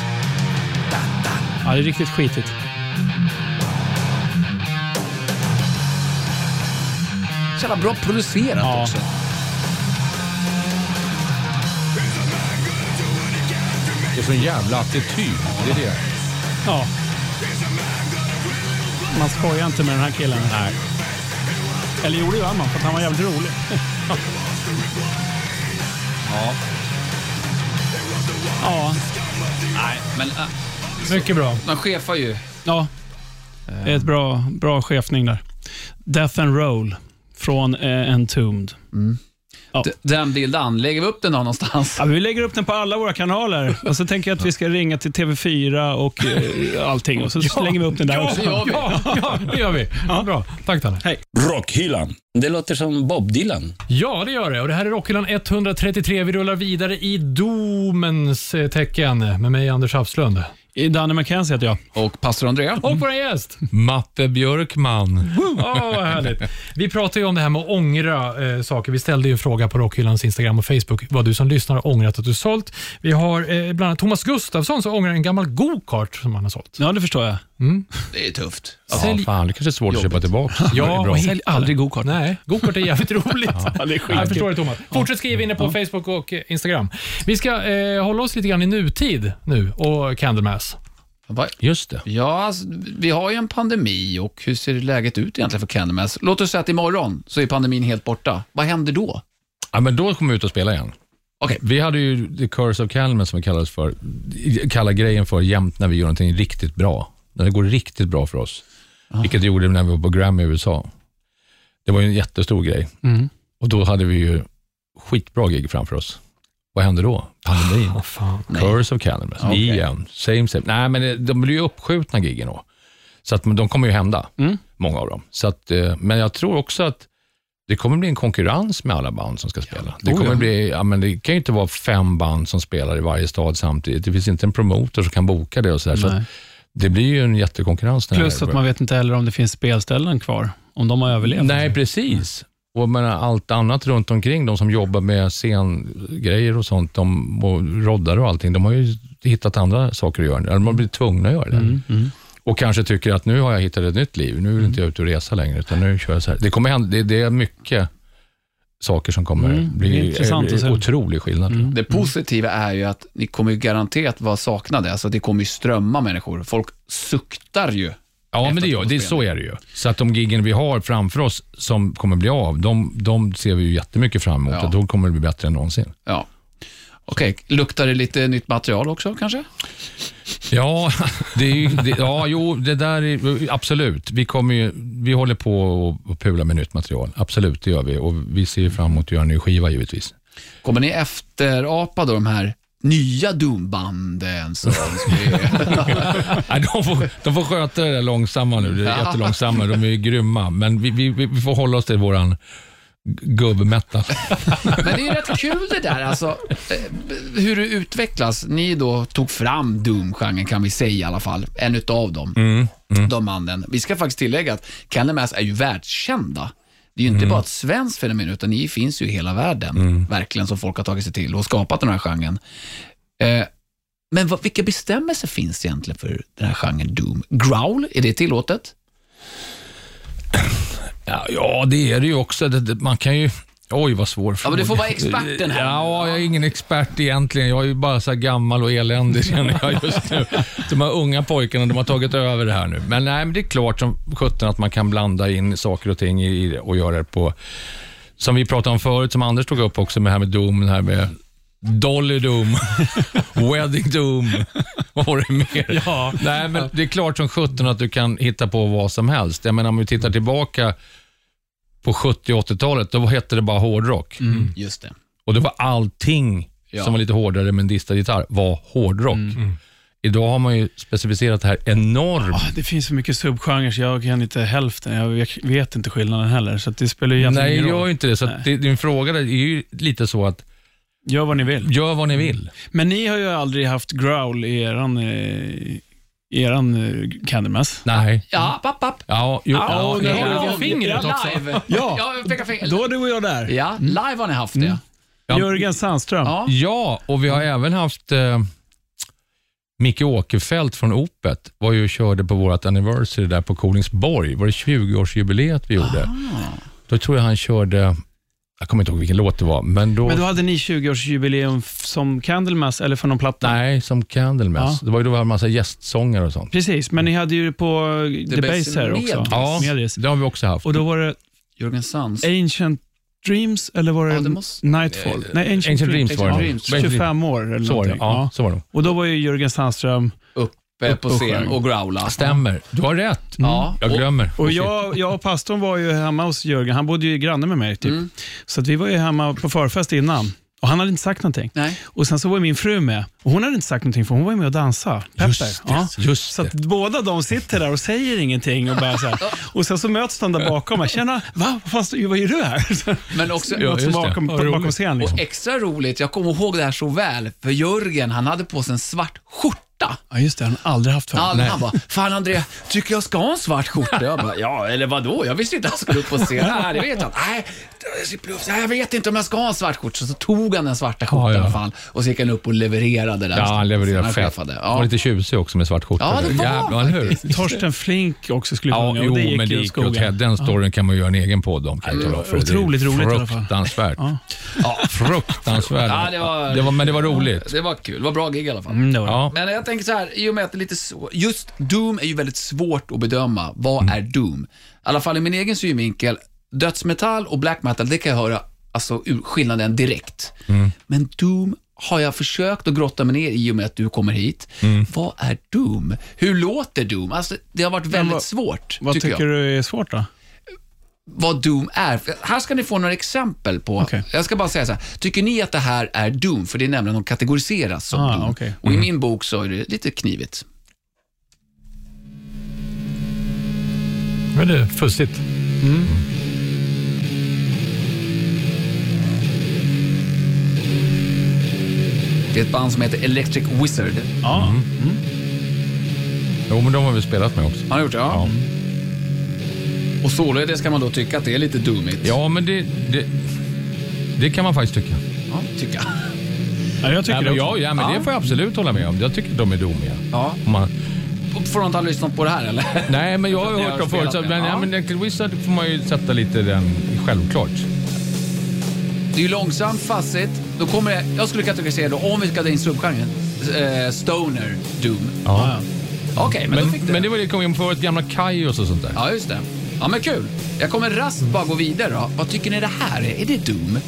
Ja, det är riktigt skitigt. Så jävla bra producerat Ja. också. Det är sån jävla attityd. Det är det. Ja. Man skojar inte med den här killen. Nej. Eller gjorde ju han för att han var jävligt rolig. Ja. Ja, Nej, men äh, Mycket bra. man chefar ju. ja. Det är ett bra, bra chefning där. Death and Roll från eh, Entombed. Ja. D- Den bilden, lägger vi upp den då någonstans? Ja, vi lägger upp den på alla våra kanaler och så tänker jag att vi ska ringa till TV4 och eh, allting och så slänger vi upp den där också. Ja, ja, det gör vi. Ja, bra. Tack Danne. Rockhyllan. Det låter som Bob Dylan. Ja, det gör det. Och det här är Rockhyllan 133. Vi rullar vidare i domens eh, tecken med mig, Anders Hafslund. Danne McKenzie heter jag. Och pastor Andrea. *laughs* Och vår gäst. Matte Björkman. Åh, vad härligt. Vi pratade ju om det här med att ångra eh, saker. Vi ställde ju en fråga på Rockhyllans Instagram och Facebook vad du som lyssnar har ångrat att du sålt. Vi har eh, bland annat Thomas Gustafsson som ångrar en gammal go-kart som han har sålt. Ja, det förstår jag. Det är tufft. Ja, Sälj- fan, det kanske är svårt att köpa tillbaka. Ja, det är bra. och Sälj aldrig go-kart. Nej, go-kart är jävligt roligt. Ja, det är Jag förstår det Thomas. Fortsätt skriva in det på Facebook och Instagram. Vi ska eh, hålla oss lite grann i nutid nu och Candlemass. Va? Just det. Ja, alltså, vi har ju en pandemi och hur ser läget ut egentligen för Candlemass? Låt oss säga att imorgon så är pandemin helt borta. Vad händer då? Ja, men då kommer vi ut och spela igen. Okej. Vi hade ju The Curse of Calman som vi kallades för, kallar grejen för jämt när vi gör någonting riktigt bra. När det går riktigt bra för oss. Vilket det gjorde när vi var på Grammy i USA. Det var ju en jättestor grej. Mm. Och då hade vi ju skitbra gig framför oss. Vad hände då? Pandemin. Vad fan. Curse of Cannabis. Okej. Igen. Same, same. Nej, men det- de blir ju uppskjutna giggen då. Så att, de kommer ju hända, Mm. många av dem. Så att, eh, men jag tror också att det kommer bli en konkurrens med alla band som ska spela. Det, Oh, kommer ja. bli, ja, men det kan ju inte vara fem band som spelar i varje stad samtidigt. Det finns inte en promotor som kan boka det och sådär. Så det blir ju en jättekonkurrens. Plus det att man vet inte heller om det finns spelställen kvar. Om de har överlevt. Nej, precis. Och menar, allt annat runt omkring, de som jobbar med scengrejer och sånt, de, och roddar och allting, de har ju hittat andra saker att göra. De har blivit tvungna att göra det. Mm, mm. Och kanske tycker att nu har jag hittat ett nytt liv. Nu vill inte jag ut och resa längre, utan nu kör jag så här. Det, kommer hända, det, det är mycket saker som kommer Mm, är bli en otrolig skillnad. Mm. Det positiva är ju att ni kommer ju garanterat vara saknade. Alltså det kommer ju strömma människor. Folk suktar ju. Ja, men det, Efter gör, det, så är det ju. Så att de giggen vi har framför oss som kommer bli av, de, de ser vi ju jättemycket fram emot Ja. och då kommer det bli bättre än någonsin. Ja. Okej, luktar det lite nytt material också kanske? Ja, *laughs* det är ju, det, ja, jo, det där är absolut. Vi, kommer ju, vi håller på och, och pula med nytt material. Absolut, det gör vi. Och vi ser fram emot att göra en ny skiva givetvis. Kommer ni efterapa då de här nya Doom-banden som *laughs* Nej, de, får, de får sköta det där långsamma nu. Det är jättelångsamma. De är ju grymma. Men vi, vi, vi får hålla oss till våran gubbmetal. *laughs* Men det är ju rätt kul det där, alltså, eh, hur det utvecklas. Ni då tog fram Doom-genren, kan vi säga i alla fall. En utav dem, Mm, de banden. Vi ska faktiskt tillägga att Candlemass är ju världskända. Det är ju inte Mm. bara ett svenskt fenomen, utan ni finns ju i hela världen, verkligen, som folk har tagit sig till och skapat den här genren. Eh, men vad, vilka bestämmelser finns egentligen för den här genren Doom? Growl, är det tillåtet? Ja, ja, det är det ju också. Man kan ju... Oj, vad svår Ja, fråga. men du får vara experten här. Ja, jag är ingen expert egentligen. Jag är ju bara så här gammal och eländig *laughs* känner jag just nu. De här unga pojkarna, de har tagit över det här nu. Men nej, men det är klart som sjutton att man kan blanda in saker och ting i det och göra det på... Som vi pratade om förut, som Anders tog upp också med det här med Doom, det här med Dolly Doom, *laughs* Wedding Doom, vad var det mer? Ja. Nej, men det är klart som sjutton att du kan hitta på vad som helst. Jag menar om vi tittar tillbaka på 70 och 80-talet, då hette det bara hårdrock. Just det. Och det var allting Ja. som var lite hårdare med en distad gitarr var hårdrock. Idag har man ju specificerat det här enormt. Ah, det finns så mycket subgenrer så jag kan inte hälften. Jag vet- inte skillnaden heller, så det spelar ju egentligen Nej, ingen gör roll. ju inte det. Så att Nej. det, din fråga där är ju lite så att, Gör vad ni vill. gör vad ni vill. Men ni har ju aldrig haft growl i eran... Eh, eran uh, Candlemass. Nej. Ja, papp, papp. Ja, jo, Ja, ja, ja, har ja. jag fingret också. Live. *laughs* Ja. ja jag pekar finger. Då är du och jag där. Ja, live har ni haft det. Ja. Jörgen Sandström. Ja. Ja, och vi har även haft eh, Micke Åkerfeldt från Opet var ju och körde på vårt anniversary där på Kolingsborg. Var det 20-årsjubileet vi gjorde? Då tror jag han körde, jag kommer inte ihåg vilken låt det var, men då, Men då hade ni 20-årsjubileum f- som Candlemass eller för någon platta? nej, som Candlemass. Det var ju då vi hade en massa gästsångare och sånt. Precis, men ni hade ju på The, Base Base här också. Ja, Medis. det har vi också haft. Och då var det Jörgen Sands. Ancient Dreams eller var det, Ja, det måste- Nightfall? Nej, Ancient, Ancient Dreams var det. Dreams. Ancient 25 år eller Så var det, någonting. ja, så var det. Och då var ju Jörgen Sandström, Uppe på och scen och growla. Stämmer, du har rätt. Ja. Jag glömmer. och jag, jag och pastorn var ju hemma hos Jörgen, han bodde ju granne med mig typ. Mm. Så att vi var ju hemma på förfest innan. Och han hade inte sagt någonting. Nej. Och Sen så var min fru med och hon hade inte sagt någonting för hon var med och dansade. Pepper. Just det, Ja. just Så båda de sitter där och säger ingenting. Och, bara så här. och sen så möts de där bakom och Tjena, va? Vad, fan, vad gör du här? Men också, Ja, det. bakom, roligt. bakom scenen. Liksom. och extra roligt, jag kommer ihåg det här så väl, för Jörgen han hade på sig en svart skjorta. Ja, just det. Han har aldrig haft förut. Han, han bara, fan André, tycker jag ska ha en svart skjorta? Jag bara, ja eller vadå? Jag visste inte att han skulle upp på scen. Nej, det vet jag inte. Nej, jag vet inte om jag ska ha en svart skjorta. Så tog han den svarta skjortan Ja, ja. i alla fall och så gick han upp och levererade den. Ja, han levererar Han fett. chefade. Han Ja. var lite tjusig också med svart skjorta. Ja, det var Jävlar, eller hur? Torsten Flink också skulle Ja, sjunga jo, och det gick men det ju åt gick ju åt skogen. Den storyn kan man göra en egen podd om. Kan om för dig. otroligt Det är roligt i alla fall. Fruktansvärt. Ja. Ja. Fruktansvärt. Ja, det var- det var, men det var roligt. Det var kul. Det var bra gig i alla fall. Mm, det var det. Ja. Men jag tänker så här, i och med att det är lite så, just Doom är ju väldigt svårt att bedöma. Vad Mm. är Doom? I alla fall i min egen synvinkel, dödsmetall och black metal, det kan jag höra alltså, skillnaden direkt. Mm. Men Doom har jag försökt att grotta mig ner i och med att du kommer hit. Mm. Vad är Doom? Hur låter Doom? Alltså, det har varit väldigt vad- svårt, Vad tycker tycker du är svårt då? Vad Doom är. Här ska ni få några exempel på. Okej. Jag ska bara säga så här. Tycker ni att det här är Doom? För det är nämligen de kategoriseras som Ah, Doom. okej. Och i min bok så är det lite knivigt. Men det är fussigt. Det är ett band som heter Electric Wizard. Ja. Jo, men de har vi spelat med också. Har gjort det? Ja. Ja. Och således kan man då tycka att det är lite doomigt. Ja, men det, det, det kan man faktiskt tycka. Ja, tycker jag. Ja, jag tycker Ja, det men, också. ja, ja, men Ja. det får jag absolut hålla med om. Jag tycker att de är domiga. Ja. Man, Får du inte ha lyssnat på det här eller? nej, men jag har ju hört dem förut. Men, ja. Ja. men Electric Wizard får man ju sätta lite den självklart. Det är ju långsamt, fassigt. Då kommer det, jag skulle kategorisera då, om vi ska dra in subgenren, eh, Stoner Doom. Ja. Okej, men, då Men, fick du. men det var det kom in på ett gamla Kaios och sånt där. Ja, just det. Ja, men kul. Jag kommer raskt bara gå vidare då. Vad tycker ni det här är? Är det Doom?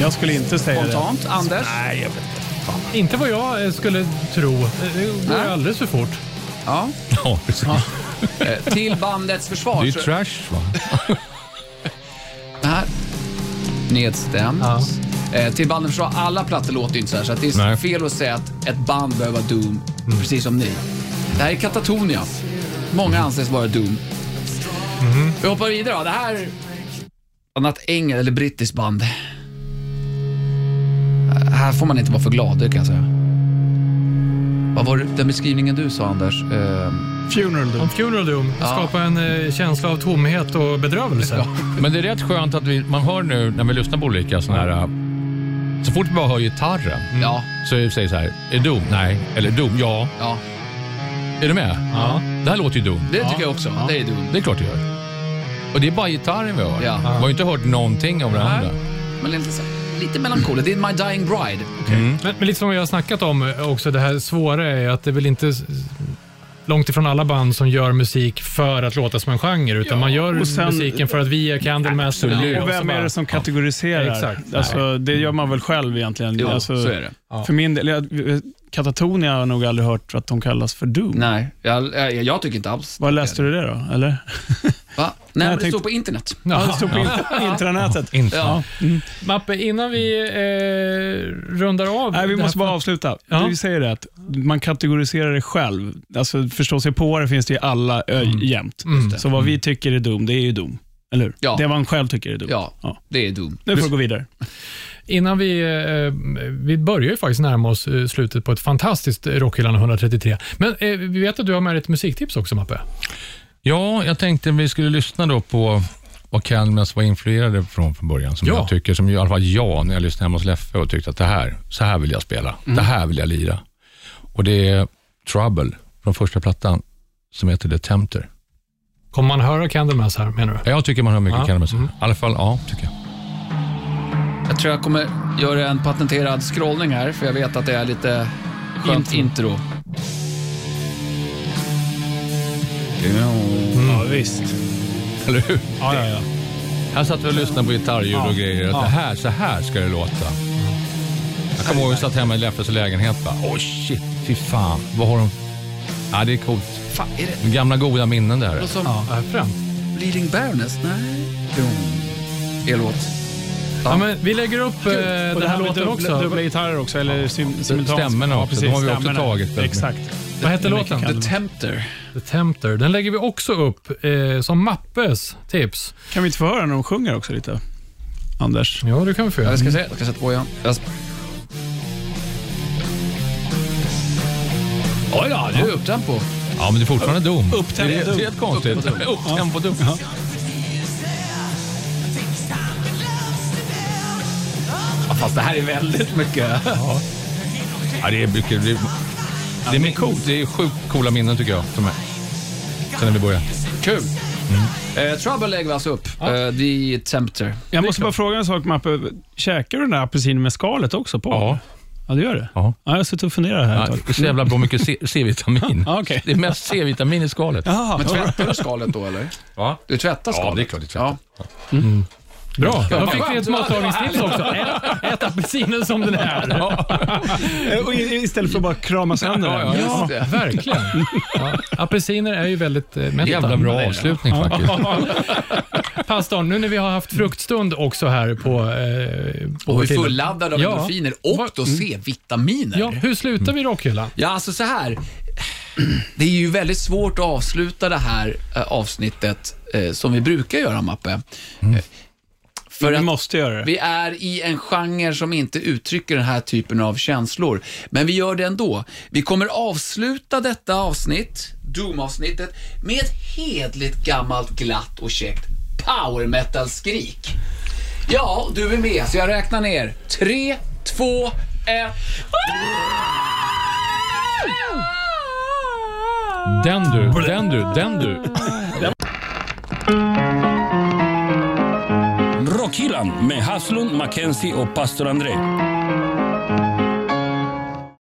Jag skulle inte säga det. Spontant, Anders? Nej, jag vet inte. Inte vad jag eh, skulle tro. Eh, Det går Nej. alldeles för fort. Ja. Ja, precis. Eh, till bandets försvar. Det är ju så- trash va? Det här. Nedstämt. Ja. Eh, till bandets försvar, alla plattor låter ju inte så här, så att det är Nej. fel att säga att ett band behöver vara Doom, precis som ni. Det här är Katatonia. Många anses vara Doom. Vi hoppar vidare då. Det här är annat engel eller brittiskt band. Eh, Här får man inte vara för glad, det kan jag säga. Vad var det, den beskrivningen du sa, Anders? Eh, Funeral Doom. Om Funeral Doom Ja. skapar en eh, känsla av tomhet och bedrövelse. *laughs* Men det är rätt skönt att vi, man hör nu när vi lyssnar på olika sådana här... Så fort vi bara hör gitarren Ja, så säger så här, är Doom? Nej. Eller Doom? Ja. ja. Är du med? Ja. Det här låter ju Doom. Det tycker jag också. Det är Doom. Det är klart det gör. Och det är bara gitarren vi hör. Ja. Vi har ju inte hört någonting av det Nej. andra. Men lite, så, lite melankoliskt. Det är My Dying Bride. Men, men lite som vi har snackat om eh, också, det här svåra är att det är väl inte s- långt ifrån alla band som gör musik för att låta som en genre, utan man gör sen- musiken för att vi är Candlemass. Och Och vem är det som kategoriserar? Ja, exakt. Alltså, det gör man väl själv egentligen. Jo, alltså, så är det. Ja. För min del, jag- Katatonia har jag nog aldrig hört att de kallas för Doom. Nej, jag, jag, jag tycker inte alls Vad läste du det då? Eller? Va? *laughs* Nej, men det tänkte- står på internet. Ja, det stod på int- *laughs* intranätet. Inte. Ja. Mappe, innan vi eh, rundar av. Nej, vi måste bara avsluta. Ja. Vi säger det att man kategoriserar det själv. Alltså förstå sig på det finns det i alla ö, jämt. Mm. Så vad vi tycker är dum, det är ju dum. Eller hur? Ja. Det man själv tycker är dumt. Ja, Ja. det är dumt. Nu får du gå vidare. *laughs* Innan vi, eh, vi börjar ju faktiskt närma oss eh, slutet på ett fantastiskt Rockhyllan 133. Men eh, vi vet att du har med dig ett musiktips också, Mappe. Ja, jag tänkte vi skulle lyssna då på vad Candlemass var influerade från från början. Som Ja. jag tycker, som i alla fall jag, när jag lyssnade hemma hos Leffe och tyckte att det här, så här vill jag spela. Det här vill jag lira. Och det är Trouble från första plattan som heter The Tempter. Kommer man höra Candlemass här, menar du? Jag tycker man hör mycket Ja. Candlemass. I alla fall, ja, tycker jag. Jag tror jag kommer göra en patenterad scrollning här, för jag vet att det är lite skönt intro. Ja, visst. Eller hur? Ja, ja, ja. Här satt vi och lyssnade på gitarrljud och grejer. Att det här, så här ska det låta. Jag kommer ihåg att vi satt hemma i Leffes lägenhet. Bara, Åh shit, fy fan. Vad har de... Ja, det är coolt. Fan, är det Gamla goda minnen där. som Ja, främt. Bleeding Baroness? Nej. Jo. E-låt. Ja, men vi lägger upp eh, Och den det här låten dubbla, också. dubbla gitarrer också, eller sim, simultant. stämmorna också, de har vi också stämmorna. tagit Exakt. Vad hette Det är låten? The Tempter. The Tempter. Den lägger vi också upp eh, som Mappes tips. Kan vi inte få höra när de sjunger också lite? Anders. Ja, det kan vi få Ja, göra. jag ska se. Jag ska sätta på igen. Jag Oj då, det är upptempo. Ja, men det är fortfarande dum. Upptempo Det är dum. helt konstigt. Upptempo *laughs* dum. Fast det här är väldigt mycket. Ja, det är mycket... Det är, det är, mycket coolt. Det är sjukt coola minnen tycker jag, för mig. Sen när vi började. Kul. Eh, Trouble lägger vi alltså upp. Eh, The Tempter. Jag måste bara fråga en sak, Mappe. Käkar du den där apelsinen med skalet också på? Ja. Ja, det gör det? Ja. Ja, jag har suttit och funderat här ett Ja, tag. det är så jävla bra mycket C-vitamin. *laughs* Ja, okej. Det är mest C-vitamin i skalet. Jaha, Men tvättar du skalet då eller? Va? Du tvättar skalet? Ja, det är klart det tvättar. Ja. Bra, då fick vi ett matlagningstips också. Ät, ät apelsinen som den är. Och i- Istället för att bara krama sönder Ja, den. ja, det. Verkligen. Ja, apelsiner är ju väldigt eh, mätta. Jävla bra avslutning faktiskt. Pastorn, nu när vi har haft fruktstund också här på... Eh, på Och vår är tid- fulladdad av Ja. endorfiner och då C-vitaminer. Ja, hur slutar vi rockhyllan? Ja, alltså så här. Det är ju väldigt svårt att avsluta det här eh, avsnittet eh, som vi brukar göra, Mappe. Eh, För Vi att måste göra det. vi är i en genre som inte uttrycker den här typen av känslor. Men vi gör det ändå. Vi kommer avsluta detta avsnitt, Doom-avsnittet, med ett hedligt gammalt glatt och käckt power metal-skrik. Ja, du är med, så jag räknar ner. Tre, två, ett. Den du, den du, den du. *laughs* Rockhyllan med Haslund, Mackenzie och pastor André.